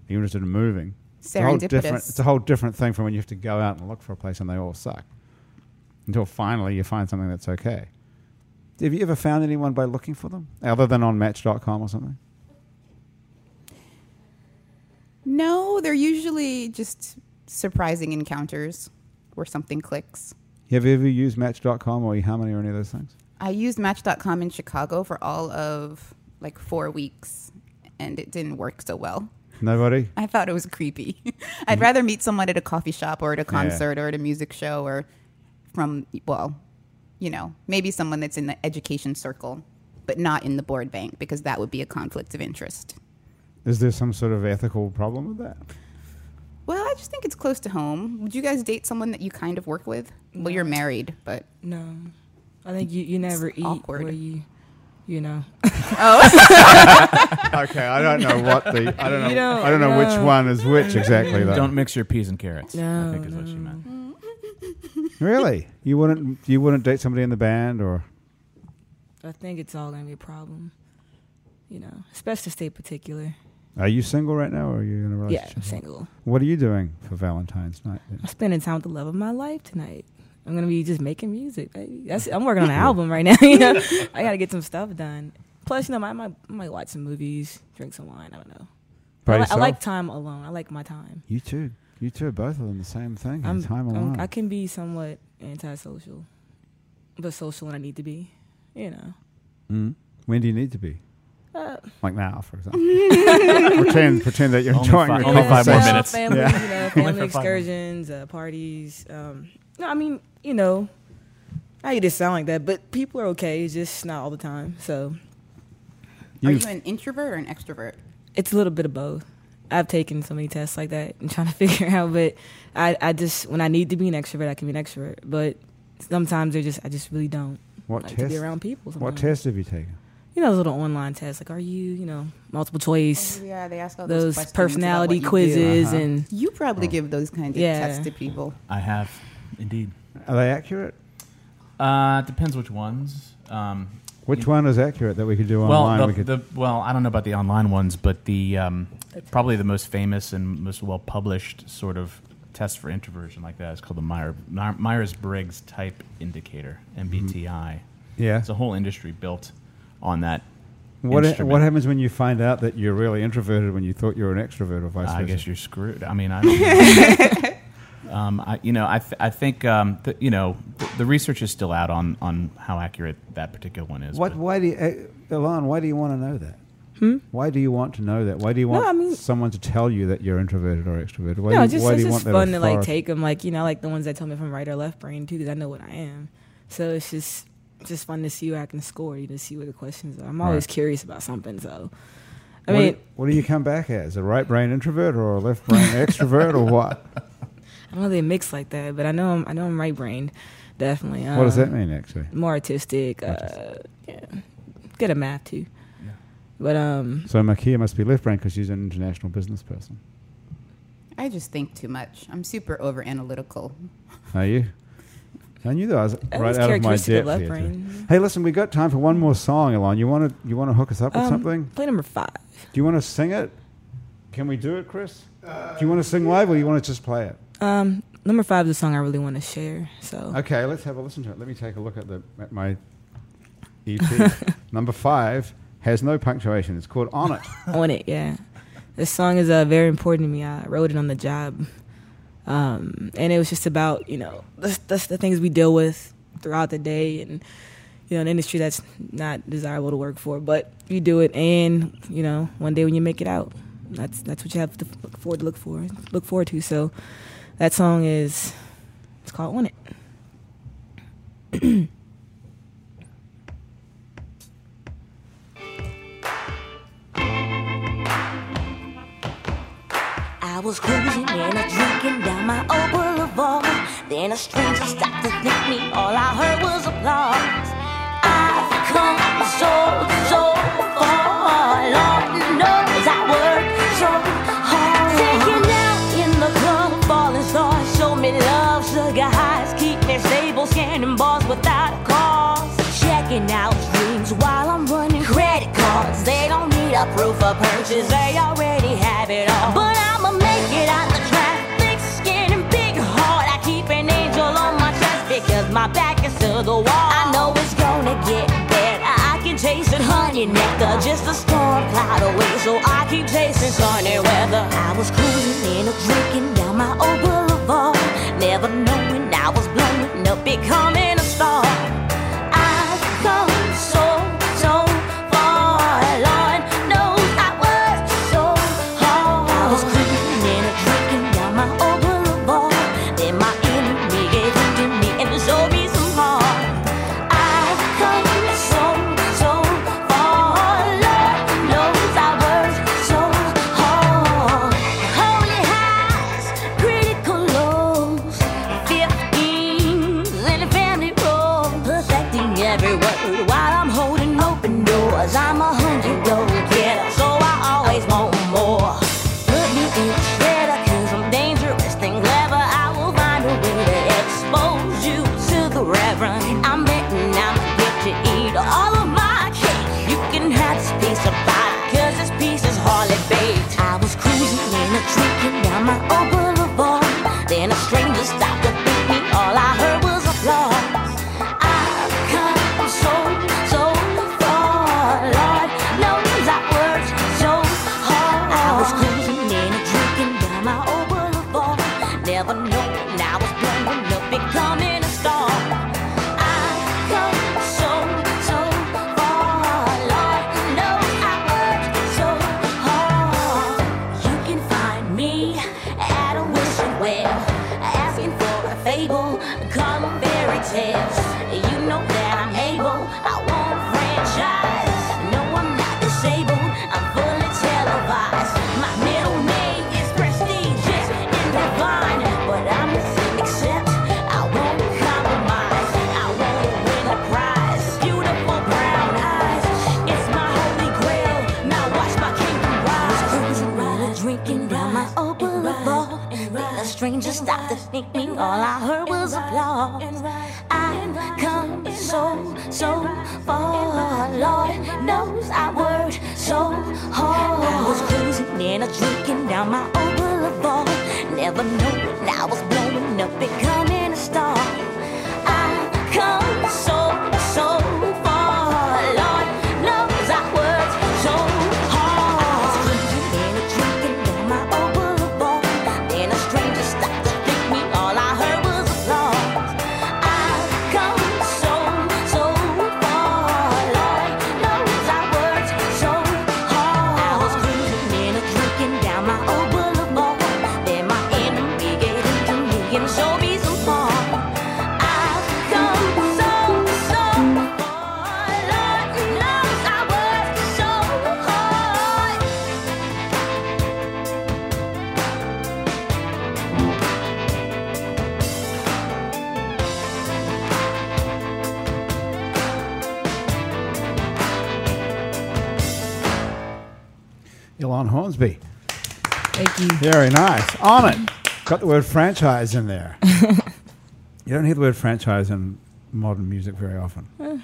Are you interested in moving?" It's a whole different. Serendipitous. It's a whole different thing from when you have to go out and look for a place and they all suck. Until finally you find something that's okay. Have you ever found anyone by looking for them, other than on Match.com or something? No, they're usually just surprising encounters where something clicks. Have you ever used Match.com or eHarmony or any of those things? I used Match.com in Chicago for all of like four weeks, and it didn't work so well. Nobody. I thought it was creepy. I'd rather meet someone at a coffee shop or at a concert or at a music show or from, well, you know, maybe someone that's in the education circle, but not in the board bank because that would be a conflict of interest. Is there some sort of ethical problem with that? Well, I just think it's close to home. Would you guys date someone that you kind of work with? Well, you're married, but No, I think you, you never eat awkward. where you, you know. Oh. Okay, I don't know what the I don't know don't I don't know which one is which exactly though. Don't mix your peas and carrots. I No, think is what she meant. really? You wouldn't you wouldn't date somebody in the band or I think it's all gonna be a problem. You know, it's best to stay particular. are you single right now or are you in a relationship? Yeah. I'm single. What are you doing for Valentine's night? I'm spending time with the love of my life tonight. I'm gonna be just making music, baby. That's I'm working on an album right now. You know, I gotta get some stuff done. Plus, you know, I might, I might watch some movies, drink some wine. I don't know. I, li- I like time alone. I like my time. You too. You two are both of them the same thing. I'm, time I'm- alone. I can be somewhat antisocial, but social when I need to be. You know. Mm. When do you need to be? Uh, Like now, for example. pretend pretend that you're Only enjoying fi- the only five more conversation. minutes. Family, Yeah. you know, Only family for five more. excursions, uh, parties. Um, no, I mean, you know, I just sound like that, but people are okay. It's just not all the time. So are You- you an introvert or an extrovert? it's a little bit of both. I've taken so many tests like that and trying to figure out, but I, I just when I need to be an extrovert, I can be an extrovert. But sometimes they just I just really don't What like to test? be around people. What test have you taken? You know those little online tests, like are you, you know, multiple choice, yeah, they ask all those questions about personality what you do. quizzes, Uh-huh. and You probably give those kinds of Yeah. tests to people. I have, indeed. Are they accurate? Uh, depends which ones. Um, Which one is accurate that we could do Well, online? the, we could, the, well, I don't know about the online ones, but the um, probably the most famous and most well published sort of test for introversion like that is called the Meyer, Myers Briggs Type Indicator (MBTI). yeah. It's a whole industry built on that. What, what happens when you find out that you're really introverted when you thought you were an extrovert or vice versa? I guess you're screwed. I mean, I don't know. um, I, you know, I, th- I think um, th- you know the, the research is still out on, on how accurate that particular one is. What? but- Why do you, uh, Elon? Why do you want to know that? Why do you want to know that? Why do you want Hmm? I mean- someone to tell you that you're introverted or extroverted? Why no, do it's you, just, why it's do you just want fun to like take them. Like you know, like the ones that tell me if I'm right or left brain too, because I know what I am. So it's just it's just fun to see where I can score. You to see what the questions are. I'm always Right. curious about something. So I what, mean, do, what do you come back as? A right brain introvert or a left brain extrovert or what? I don't know they mix like that, but I know I'm I know I'm right brained. Definitely. what does Um, that mean, actually? More artistic. Uh, yeah, good at math too. Yeah. But um, So Makia must be left brain because she's an international business person. I just think too much. I'm super over analytical. Are you? I knew that I was that right out of my characteristic depth left here. Hey, listen, we got time for one more song, Elon. You want to you want to hook us up with Um, something? Play number five. Do you want to sing it? Can we do it, Chris? do you want to sing live, or you want to just play it? Um, number five is a song I really want to share. So Okay, let's have a listen to it. Let me take a look at the at my EP. Number five has no punctuation. It's called "On It." on it. Yeah, this song is uh, very important to me. I wrote it on the job, um, and it was just about you know the, the, the things we deal with throughout the day, and you know an industry that's not desirable to work for. But you do it, and you know one day when you make it out, that's that's what you have to look forward to look for look forward to. So that song is it's called "On It." I was cruising and a drinking down my old boulevard. Then a stranger stopped to thank me. All I heard was applause. I've come so, so far. Scanning bars without a cause. Checking out dreams while I'm running credit cards. They don't need a proof of purchase, they already have it all. But I'ma make it out the traffic, skin and big heart. I keep an angel on my chest because my back is to the wall. I know it's gonna get better. I can taste it, honey nectar, just a storm cloud away. So I keep chasing sunny weather. I was cruising in a drinking down my old blowing On it. Got the word franchise in there. you don't hear the word franchise in modern music very often.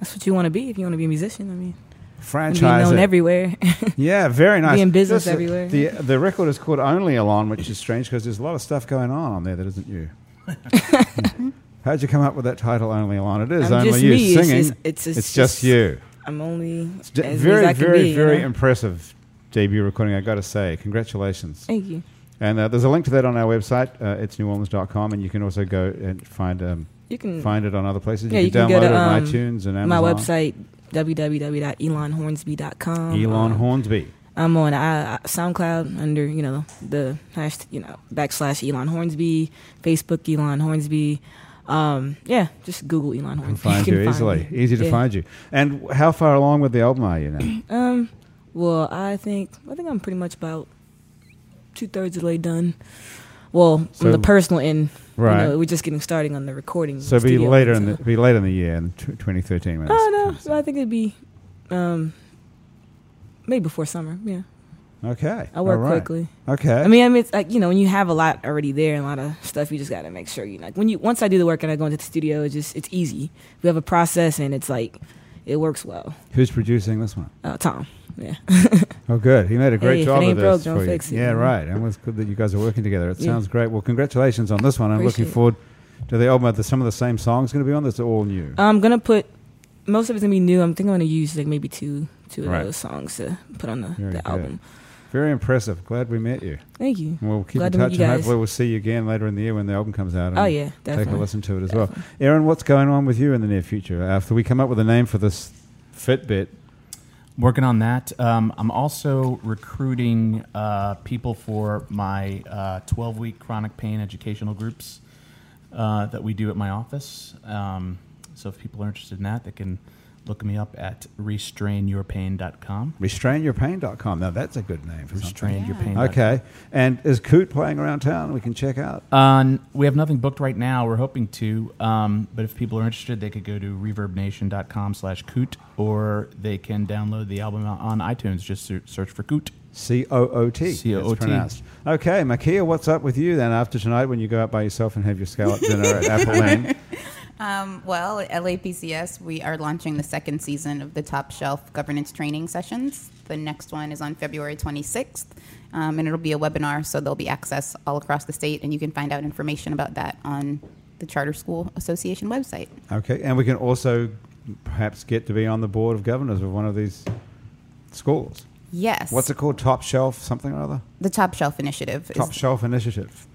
That's what you want to be if you want to be a musician. I mean, Franchise. known it. everywhere. Yeah, very nice. Be in business everywhere. The the record is called Only Elon, which is strange because there's a lot of stuff going on on there that isn't you. How'd you come up with that title, Only Elon? It is I'm only just you me. It's singing. just- it's- it's just, just- you. I'm only It's as very, good as I can very, be, you very know? impressive debut recording. I got to say, congratulations. Thank you. And uh, there's a link to that on our website. Uh, it's neworleans.com, and you can also go and find um, You can find it on other places. Yeah, you you can can download to, it on um, iTunes and Amazon. my website www.elonhornsby.com. Elon Um, Hornsby. I'm on uh, SoundCloud under you know the hash you know backslash Elon Hornsby, Facebook Elon Hornsby. Um, yeah, just Google Elon Can Hornsby. find you, can easily. me. Easy to Yeah. find you. And how far along with the album are you now? Um, well, I think I think I'm pretty much about two thirds of the way done. Well, So- from the personal end, Right. You know, we're just getting starting on the recording. So be later in the be later in the year in tw 2013. When Oh no, comes I think it'd be, um, maybe before summer. Yeah, Okay. I work right. quickly. Okay. I mean, I mean, it's like you know, when you have a lot already there and a lot of stuff, you just got to make sure you like when you once I do the work and I go into the studio, it's just it's easy. We have a process and it's like it works well. Who's producing this one? Uh, Tom, yeah, Oh, good. He made a great Hey, job of this don't for you. fix it, Yeah, know? right. And it's good that you guys are working together. It Yeah. sounds great. Well, congratulations on this one. I'm looking Appreciate it. forward to the album. Are some of the same songs going to be on this? All new? I'm gonna put most of it's gonna be new. I'm thinking I'm gonna use like maybe two two of Right. those songs to put on the, Very the album. Very impressive. Glad we met you. Thank you. And we'll keep Glad in to touch, you and hopefully we'll see you again later in the year when the album comes out. And Oh yeah, take a listen to it as well. Aaron, what's going on with you in the near future? After we come up with a name for this Fitbit, Working on that. Um, I'm also recruiting uh, people for my 12 week chronic pain educational groups uh, that we do at my office. Um, so if people are interested in that, they can look me up at restrainyourpain.com. restrainyourpain.com. Now that's a good name for something. Restrainyourpain.com. Okay. And is Coot playing around town? We can check out. Uh, n- we have nothing booked right now. We're hoping to, um, but if people are interested, they could go to reverbnation.com slash coot, or they can download the album on iTunes. Just search for coot. C O O T. C-O-O-T. Okay, Makia, what's up with you then after tonight when you go out by yourself and have your scallop dinner at Apolline? Um, well, at LAPCS, we are launching the second season of the Top Shelf Governance Training Sessions. The next one is on February 26th, um, and it'll be a webinar, so there'll be access all across the state, and you can find out information about that on the Charter School Association website. Okay, and we can also perhaps get to be on the board of governors of one of these schools. Yes. What's it called? Top Shelf something or other? The Top Shelf Initiative. Top Shelf Initiative.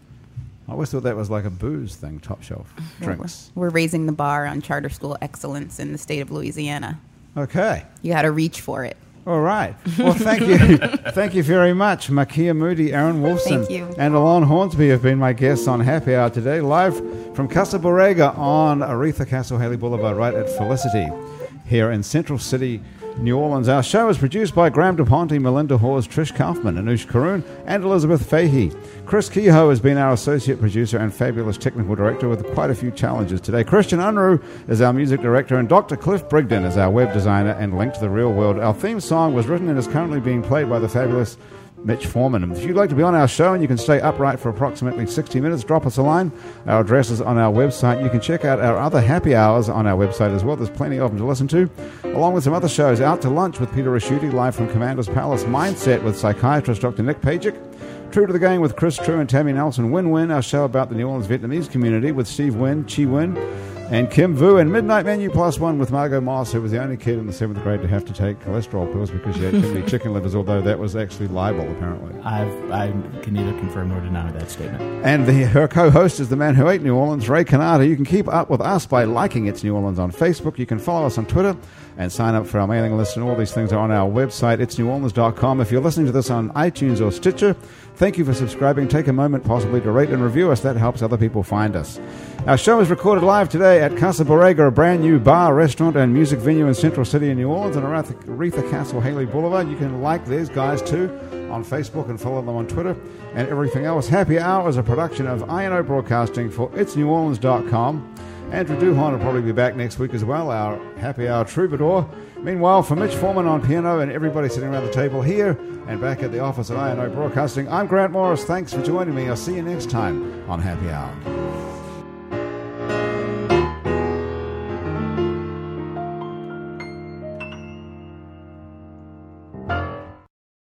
I always thought that was like a booze thing, Top Shelf drinks. We're raising the bar on charter school excellence in the state of Louisiana. Okay. You got to reach for it. All right. Well, thank you. thank you very much. Makia Moody, Aaron Wolfson, Thank you. and Elon Hornsby have been my guests on Happy Hour today, live from Casa Borrega on Oretha Castle Haley Boulevard, right at Felicity, here in Central City, New Orleans. Our show is produced by Graham DePonte, Melinda Hawes, Trish Kaufman, Anush Karoon, and Elizabeth Fahey. Chris Kehoe has been our associate producer and fabulous technical director with quite a few challenges today. Christian Unruh is our music director, and Dr. Cliff Brigden is our web designer and link to the real world. Our theme song was written and is currently being played by the fabulous Mitch Foreman. If you'd like to be on our show and you can stay upright for approximately 60 minutes, drop us a line. Our address is on our website. You can check out our other happy hours on our website as well. There's plenty of them to listen to, along with some other shows. Out to Lunch with Peter Ricchiuti, live from Commander's Palace. Mindset with psychiatrist Dr. Nick Pajic. True to the Game with Chris True and Tammy Nelson. Win Win, our show about the New Orleans Vietnamese community with Steve Win, Chi Win, and Kim Vu. And Midnight Menu Plus One with Margot Moss, who was the only kid in the seventh grade to have to take cholesterol pills because she had too many chicken livers, although that was actually libel, apparently. I've, I can neither confirm nor deny that statement. And the, her co-host is the man who ate New Orleans, Ray Cannata. You can keep up with us by liking It's New Orleans on Facebook. You can follow us on Twitter and sign up for our mailing list. And all these things are on our website, itsneworleans.com. If you're listening to this on iTunes or Stitcher, thank you for subscribing. Take a moment possibly to rate and review us. That helps other people find us. Our show is recorded live today at Casa Borrega, a brand new bar, restaurant, and music venue in Central City in New Orleans on Oretha Oretha Castle Haley Boulevard. You can like these guys too on Facebook and follow them on Twitter and everything else. Happy Hour is a production of INO Broadcasting for itsneworleans.com. Andrew Duhon will probably be back next week as well, our Happy Hour troubadour. Meanwhile, for Mitch Foreman on piano and everybody sitting around the table here and back at the office at INO Broadcasting, I'm Grant Morris. Thanks for joining me. I'll see you next time on Happy Hour.